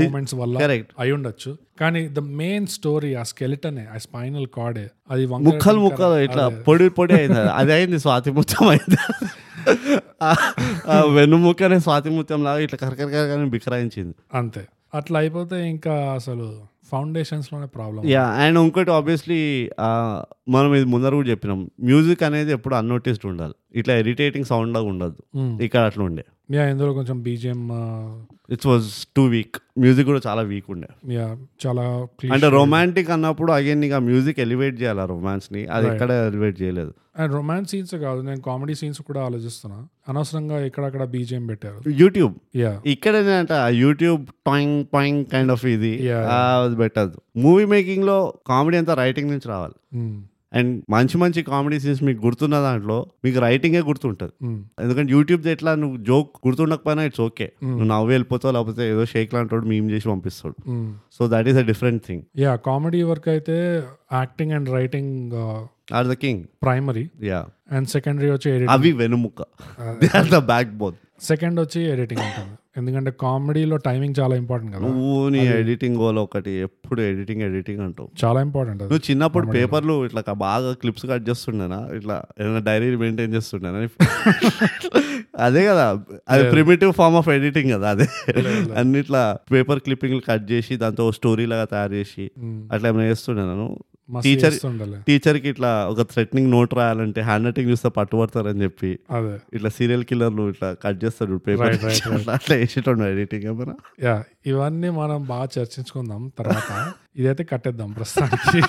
మూమెంట్స్ వల్ల. అయి ఉండొచ్చు. కానీ ద మెయిన్ స్టోరీ ఆ స్కెలిటన్ ఆ స్పైనల్ కార్డే అది ముక్కలు ముక్కలు ఇట్లా. పొడి పొడి అయింది. అది. అయింది స్వాతి ముత్యం అయింది. వెన్నుముక్కనే స్వాతి ముత్యం లాగా ఇట్లా కరకరకరని బికరాయించింది. అంతే. అట్లా అయిపోతే ఇంకా అసలు ఫౌండేషన్స్లోనే ప్రాబ్లం యా అండ్ ఇంకోటి ఆబ్వియస్లీ మనం ఇది ముందర కూడా చెప్పినాం. మ్యూజిక్ అనేది ఎప్పుడు అన్నోటిస్డ్ ఉండాలి. ఇట్లా ఇరిటేటింగ్ సౌండ్ లాగా ఉండదు. ఇక్కడ అట్లా ఉండే. యా ఇందులో కొంచెం BGM it's was too weak music కూడా చాలా వీక్ ఉండే. యా చాలా అంటే రొమాంటిక్ అన్నప్పుడు అగైన్ నీకు ఆ మ్యూజిక్ ఎలివేట్ చేయాలి ఆ రొమాన్స్ని. అది ఎక్కడ ఎలివేట్ చేయలేదు. అండ్ రొమాన్స్ సీన్స్ కాదు నేను కామెడీ సీన్స్ కూడా ఆలోచిస్తున్నా. అనవసరంగా ఇక్కడక్కడ బీజిఎం పెట్టారు. యూట్యూబ్ యా ఇక్కడ ఆ యూట్యూబ్ పాయింగ్ పాయింగ్ కైండ్ ఆఫ్ ఇది. అది పెట్టద్దు. మూవీ మేకింగ్లో కామెడీ అంతా రైటింగ్ నుంచి రావాలి. అండ్ మంచి మంచి కామెడీ సీన్స్ మీకు గుర్తున్న దాంట్లో మీకు రైటింగే గుర్తుంటుంది. ఎందుకంటే యూట్యూబ్ ఎట్లా నువ్వు జోక్ గుర్తుండకపోయినా ఇట్స్ ఓకే నువ్వు నవ్వు వెళ్ళిపోతావు లేకపోతే ఏదో షేక్ లాంటి మేము చేసి పంపిస్తాడు. So that is a different thing yeah comedy work అయితే acting and writing are the king primary yeah and secondary వచ్చి అవి వెనుముక్క they are the backbone second వచ్చి ఎడిటింగ్ ఉంటుంది. ఎందుకంటే కామెడీలో టైమింగ్ చాలా ఇంపార్టెంట్ కదా. నువ్వు నీ ఎడిటింగ్ గోల్ ఒకటి ఎప్పుడు ఎడిటింగ్ ఎడిటింగ్ అంటావు. చాలా ఇంపార్టెంట్ నువ్వు చిన్నప్పుడు పేపర్లు ఇట్లా బాగా క్లిప్స్ కట్ చేస్తుండేనా? ఇట్లా ఏదైనా డైరీ మెయింటైన్ చేస్తుండేనా? అదే కదా. అది ప్రిమిటివ్ ఫార్మ్ ఆఫ్ ఎడిటింగ్ కదా అదే. అన్ని ఇట్లా పేపర్ క్లిప్పింగ్లు కట్ చేసి దాంతో స్టోరీ లాగా తయారు చేసి అట్లా ఏమైనా చేస్తుండేనా మస్తు టీచర్ టీచర్కి ఇట్లా ఒక థ్రెటనింగ్ నోట్ రాయాలంటే హ్యాండ్ రైటింగ్ చూస్తే పట్టుబడతారని చెప్పి అదే. ఇట్లా సీరియల్ కిల్లర్లు ఇట్లా కట్ చేస్తాడు పేపర్. అట్లా వేసేటోడు ఎడిటింగ్ ఏమైనా యా ఇవన్నీ మనం బాగా చర్చించుకుందాం తర్వాత. ఇదైతే కట్టేద్దాం ప్రస్తుతానికి.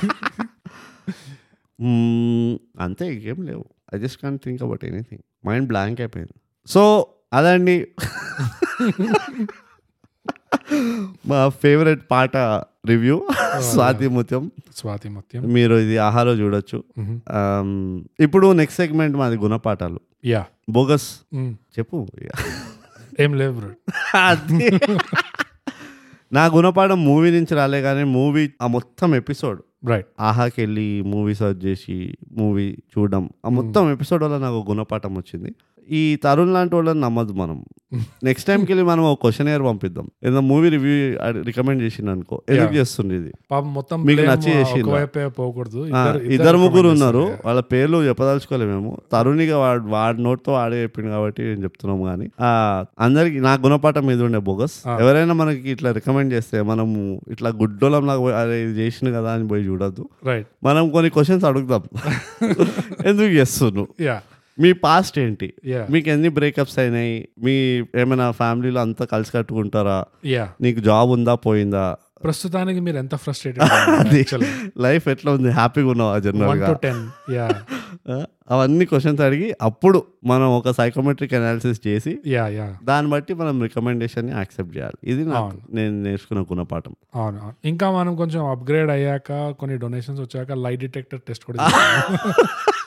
అంతే ఇంకేం లేవు. I just can think about anything mind blank అయిపోయింది. సో అదండి. మా ఫేవరెట్ పాట రివ్యూ స్వాతి ముత్యం. స్వాతి ముత్యం. మీరు ఇది ఆహాలో చూడొచ్చు. Um, ఇప్పుడు నెక్స్ట్ సెగ్మెంట్ మాది గుణపాఠాలు. యా. బోగస్. చెప్పు. ఏం లేవు. నా గుణపాఠం మూవీ నుంచి రాలే కానీ మూవీ ఆ మొత్తం ఎపిసోడ్ రైట్ ఆహాకి వెళ్ళి మూవీ సర్చ్ చేసి మూవీ చూడడం. ఆ మొత్తం ఎపిసోడ్ వల్ల నాకు గుణపాఠం వచ్చింది. ఈ తరుణ్ లాంటి వాళ్ళని నమ్మద్దు మనం. నెక్స్ట్ టైంకి వెళ్ళి మనం ఒక క్వశ్చన్ ఇయర్ పంపిద్దాం ఏదో మూవీ రివ్యూ రికమెండ్ చేసింది అనుకో ఎందుకు చేస్తుంది ఇది. మొత్తం మీకు నచ్చి పోకూడదు. ఇద్దరు- ముగ్గురు ఉన్నారు. వాళ్ళ పేర్లు చెప్పదలుచుకోలేము మేము తరుణిగా వాడు వాడి నోట్తో వాడే చెప్పింది కాబట్టి నేను చెప్తున్నాము కానీ ఆ, అందరికి నా గుణపాఠం మీద ఉండే బోగస్. ఎవరైనా మనకి ఇట్లా రికమెండ్ చేస్తే మనము ఇట్లా గుడ్డోళం లాగా పోయి, అరే ఇది చేసిన కదా అని పోయి చూడొద్దు. మనం కొన్ని క్వశ్చన్స్ అడుగుదాం ఎందుకు చేస్తున్నావు? మీ పాస్ట్ ఏంటి? యా మీకు ఎన్ని బ్రేకప్స్ అయినాయి? మీ ఏమైనా ఫ్యామిలీలో అంతా కలిసి కట్టుకుంటారా? యా నీకు జాబ్ ఉందా? పోయిందా? ప్రస్తుతానికి మీరు ఎంత ఫ్రస్ట్రేటెడ్ లైఫ్ ఎట్లా ఉంది? హ్యాపీగా ఉన్నావా జనరల్గా అవన్నీ క్వశ్చన్స్ అడిగి అప్పుడు మనం ఒక సైకోమెట్రిక్ అనాలిసిస్ చేసి యా యా దాన్ని బట్టి మనం రికమెండేషన్ యాక్సెప్ట్ చేయాలి. ఇది. నేను నేర్చుకున్న గుణపాఠం. అవును అవును. ఇంకా మనం కొంచెం అప్గ్రేడ్ అయ్యాక కొన్ని డొనేషన్స్ వచ్చాక లై డిటెక్టర్ టెస్ట్ కూడా.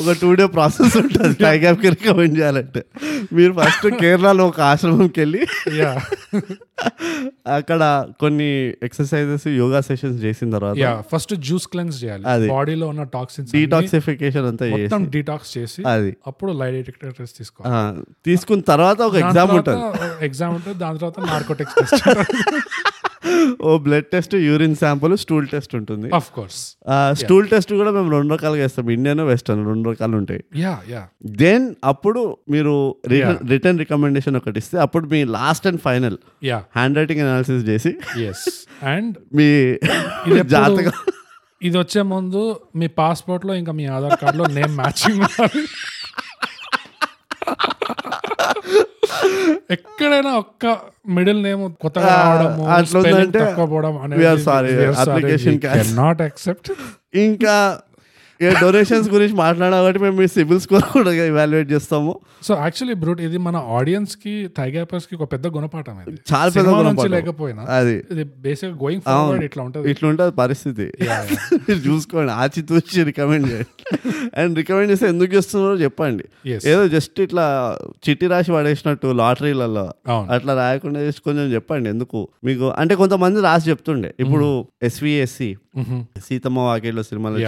ఒక టూ డే ప్రాసెస్ ఉంటుంది. టైగ్యాప్కి రికమెండ్ చేయాలంటే. మీరు ఫస్ట్ కేరళలో ఒక ఆశ్రమంకి వెళ్ళి అక్కడ కొన్ని ఎక్సర్సైజెస్ యోగా సెషన్స్ చేసిన తర్వాత యా ఫస్ట్ జ్యూస్ క్లెన్స్ చేయాలి. అది. బాడీలో ఉన్న టాక్సిన్స్ డీటాక్సిఫికేషన్ అంతా మొత్తం డీటాక్స్ చేసి అది. అప్పుడు లై డిటెక్టర్ టెస్ట్ తీసుకోవాలి. తీసుకున్న తర్వాత ఒక ఎగ్జామ్ ఉంటుంది. ఎగ్జామ్ ఉంటుంది దాని తర్వాత narcotics test oh blood test urine sample stool test ఉంటుంది. ఆఫ్ కోర్స్ స్టూల్ టెస్ట్ కూడా మేము రెండు రకాలుగా వేస్తాం ఇండియన్ వెస్టర్న్ రెండు రకాలు ఉంటాయి. యా యా దెన్ అప్పుడు మీరు రిటర్న్ రికమెండేషన్ ఒకటి ఇస్తే అప్పుడు మీ last and final yeah handwriting analysis చేసి ఎస్ అండ్ మీ జాతకం. ఇది వచ్చే ముందు మీ పాస్పోర్ట్లో ఇంకా మీ ఆధార్ కార్డ్లో నేమ్ మ్యాచింగ్ ఎక్కడైనా ఒక్క మిడిల్ నేమ్ కొత్తగా రావడము అట్లా పోవడం cancel. నాట్ యాక్సెప్ట్ ఇంకా ఏ డొనేషన్స్ గురించి మాట్లాడాలి కాబట్టి మేము మీ సిబిల్ స్కోర్ కూడా ఇవాల్యుయేట్ చేస్తాము. సో యాక్చువల్లీ బ్రూట్ ఇది మన ఆడియన్స్కి థైగాపర్స్కి ఒక పెద్ద గుణపాఠం ఇది. చాలా పెద్ద గుణపాఠం. లేకపోయినా అది. ఇది బేసిక్ గోయింగ్ ఫార్వర్డ్ ఇట్లా ఉంటది. ఇట్లా ఉంటుంది పరిస్థితి చూసుకోండి ఆచి తూచి రికమెండ్ చేయండి. అండ్ రికమెండ్ చేస్తే ఎందుకు చేస్తున్నారో చెప్పండి. ఏదో జస్ట్ ఇట్లా చిట్టి రాసి పడేసినట్టు లాటరీలలో అట్లా రాయకుండా జస్ట్ కొంచెం చెప్పండి ఎందుకు? మీకు అంటే కొంతమంది రాసి చెప్తుండే. ఇప్పుడు ఎస్విఎస్సి Mhm. సీతమ్మ వాకిట్లో సినిమాలో.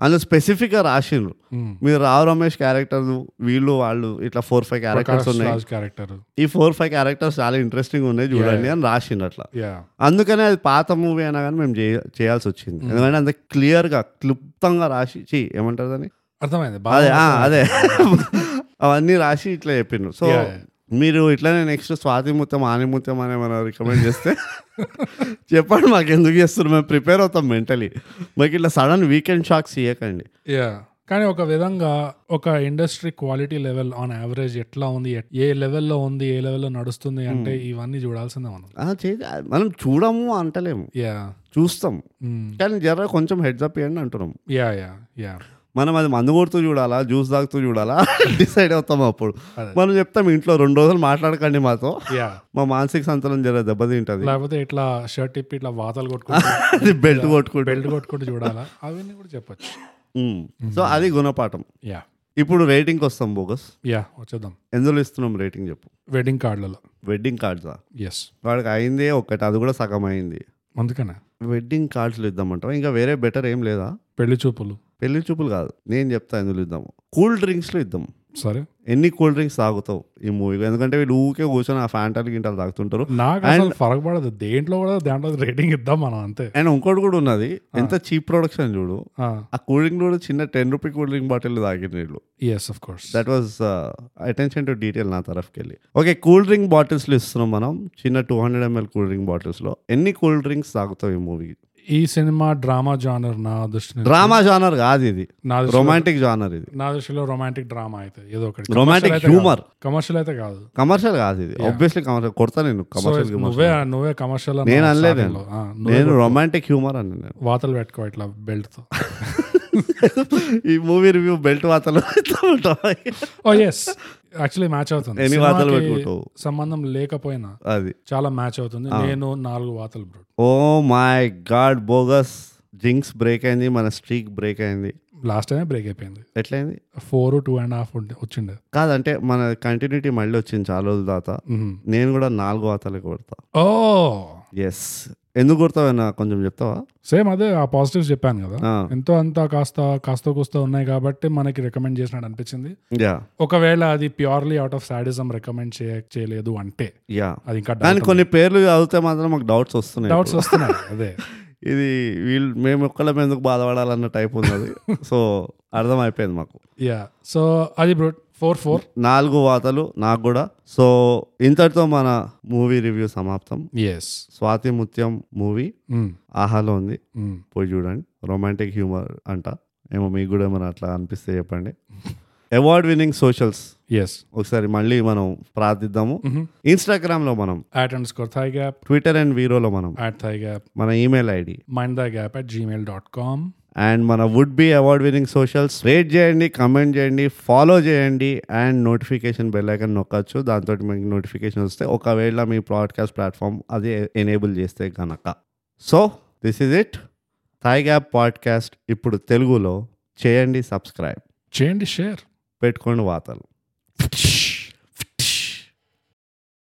అందులో స్పెసిఫిక్గా రాసిండ్రు. మీరు రావు రమేష్ క్యారెక్టర్ వీళ్ళు వాళ్ళు ఇట్లా ఫోర్ ఫైవ్ క్యారెక్టర్స్ ఉన్నాయి. క్యారెక్టర్. ఈ ఫోర్ ఫైవ్ క్యారెక్టర్స్ చాలా ఇంట్రెస్టింగ్ ఉన్నాయి చూడండి అని రాసిండు అట్లా. అందుకనే అది పాత మూవీ అయినా కానీ మేము చేయ- చేయాల్సి వచ్చింది. ఎందుకంటే అంత క్లియర్గా క్లుప్తంగా రాసి ఏమంటారు దాన్ని? అర్థమైంది. అదే అవన్నీ రాసి ఇట్లా చెప్పిండు సో. మీరు ఇట్లానే నెక్స్ట్ స్వాతి ముత్యం ఆనిముత్యం అని మనం రికమెండ్ చేస్తే చెప్పండి మాకు ఎందుకు చేస్తున్నారు? మేము ప్రిపేర్ అవుతాం మెంటలీ మాకు ఇట్లా సడన్ వీకెండ్ షాక్స్ ఇవ్వకండి యా కానీ ఒక విధంగా ఒక industry quality level on average ఎట్లా ఉంది? ఏ లెవెల్లో ఉంది? ఏ లెవెల్లో నడుస్తుంది? అంటే ఇవన్నీ చూడాల్సిందే మనం. మనం చూడము అంటలేము. యా చూస్తాం. కానీ జర కొంచెం హెడ్స్ అప్ ఇవ్వండి అంటున్నాం. యా యా యా మనం అది మందు కొడుతూ చూడాలా జ్యూస్ తాగుతూ చూడాలా? డిసైడ్ అవుతాం అప్పుడు. మనం చెప్తాం ఇంట్లో రెండు రోజులు మాట్లాడకండి మాతో. యా మా మానసిక సంతులనం జర దెబ్బతింటది. లేకపోతే ఇట్లా షర్ట్ ఇప్పి ఇట్లా వాతలు కొట్టుకుంటూ అది బెల్ట్ కొట్టుకుంటూ. బెల్ట్ కొట్టుకుంటూ చూడాలా? అవన్నీ కూడా చెప్పొచ్చు. ఉమ్. సో అది గుణపాఠం. యా ఇప్పుడు రేటింగ్కి వస్తాం బోగస్. యా వచ్చేద్దాం. ఎందులో ఇస్తున్నాం రేటింగ్ చెప్పు. వెడ్డింగ్ కార్డులలో వెడ్డింగ్ కార్డ్సా ఎస్ వాడికి అయిందే ఒక్కటి అది కూడా సగం అయింది. అందుకనే. వెడ్డింగ్ కార్డ్స్లో ఇద్దామంటావా? ఇంకా వేరే బెటర్ ఏం లేదా? పెళ్ళి చూపులు. పెళ్ళి చూపులు కాదు. నేను చెప్తా ఎందులో ఇద్దాము. కూల్ డ్రింక్స్లో ఇద్దాం. సరే. ఎన్ని కూల్ డ్రింక్స్ తాగుతావు ఈ మూవీ? ఎందుకంటే వీళ్ళు ఊకే కూర్చొని ఆ ఫ్యాంటాలు గింటాలు తాగుతుంటారు. నాకు ఫరక్ పడదు దేంట్లో కూడా దాంట్లో రేటింగ్ ఇద్దాం మనం అంతే. అండ్ ఇంకోటి కూడా ఉన్నది. ఎంత చీప్ ప్రొడక్షన్ చూడు. ఆ. కూల్ డ్రింక్ కూడా చిన్న ten rupee cool drink bottle తాగిన వీళ్ళు. Yes of course that was attention to detail నా తరఫుకి వెళ్ళి. ఓకే కూల్ డ్రింక్ బాటిల్స్లో ఇస్తున్నాం మనం. చిన్న two hundred ML cool drink బాటిల్స్లో. ఎన్ని కూల్ డ్రింక్స్ తాగుతావు ఈ మూవీ? ఈ సినిమా డ్రామా జానర్ నా దృష్టి డ్రామా జానర్ కాదు ఇది. నా రొమాంటిక్ జానర్ ఇది. నా దృష్టిలో రొమాంటిక్ డ్రామా అయితే ఏదో ఒకటి. Romantic humor. కమర్షియల్ అయితే కాదు. కమర్షియల్ కాదు ఇది. ఆబ్వియస్లీ కమర్షియల్ కొడతా నేను కమర్షియల్ నువ్వే నువ్వే కమర్షియల్ నేను అనలేదు నేను. రొమాంటిక్ హ్యూమర్ అని నేను. వాతలు పెట్టుకో ఇట్లా బెల్ట్తో ఈ మూవీ రివ్యూ బెల్ట్ వాతలు ఓ ఎస్ యాక్చువల్లీ మ్యాచ్ అవుతుంది. ఎన్ని వాతలు పెట్టుకుంటావు? సంబంధం లేకపోయినా అది. చాలా మ్యాచ్ అవుతుంది. నేను నాలుగు వాతలు bro oh my god bogus. Jinx break అయింది మన స్ట్రీక్ బ్రేక్ అయింది. లాస్ట్ టైమే బ్రేక్ అయిపోయింది. ఎట్లయింది? ఫోర్ టూ అండ్ హాఫ్ వచ్చిండే. కాదంటే మన కంటిన్యూటీ మళ్ళీ వచ్చింది చాలా రోజుల మ్మ్. నేను కూడా నాలుగు వాతాలే కొడతా. ఓ! ఎస్ ఎందుకు కొడతావన్నా కొంచెం చెప్తావా? సేమ్ అదే ఆ పాజిటివ్స్ చెప్పాను కదా. ఎంతో అంత కాస్త కాస్త కూస్త ఉన్నాయి కాబట్టి మనకి రికమెండ్ చేసినట్టు అనిపించింది. యా. ఒకవేళ అది purely out of sadism recommend చేయలేదు అంటే యా. అది ఇంకా కానీ కొన్ని పేర్లు చదివితే మాత్రం మాకు డౌట్స్ వస్తున్నాయి డౌట్స్ వస్తున్నాయి అదే. ఇది వీళ్ళు మేము ఒక్కళ్ళం ఎందుకు బాధపడాలన్న టైప్ ఉన్నది. సో అర్థం అయిపోయింది మాకు. యా. సో అది బ్రో ఫోర్ ఫోర్ నాలుగు వాతలు నాకు కూడా. సో ఇంతటితో మన మూవీ రివ్యూ సమాప్తం. Yes Swathi Muthyam movie Hmm. ఆహాలో ఉంది. పోయి చూడండి. రొమాంటిక్ హ్యూమర్ అంట. ఏమో మీకు కూడా ఏమైనా అట్లా అనిపిస్తే చెప్పండి. అవార్డ్ విన్నింగ్ సోషల్స్ ఎస్ ఒకసారి మళ్ళీ మనం ప్రార్థిద్దాము. ఇన్స్టాగ్రామ్లో మనం. At underscore thigh gap Twitter and వీరోలో మనం. యాట్ థై గ్యాప్ మన email ID mind the gap at Gmail dot com and మన would be award winning socials rate చేయండి కమెంట్ చేయండి ఫాలో చేయండి అండ్ నోటిఫికేషన్ బెల్ ఐకన్ నొక్కచ్చు. దాంతో మీకు notification వస్తే ఒకవేళ మీ పాడ్కాస్ట్ ప్లాట్ఫామ్ అది ఎనేబుల్ చేస్తే కనుక so this is it thigh gap podcast ఇప్పుడు తెలుగులో చేయండి సబ్స్క్రైబ్ చేయండి షేర్ పెట్టుకోండి వార్తలు.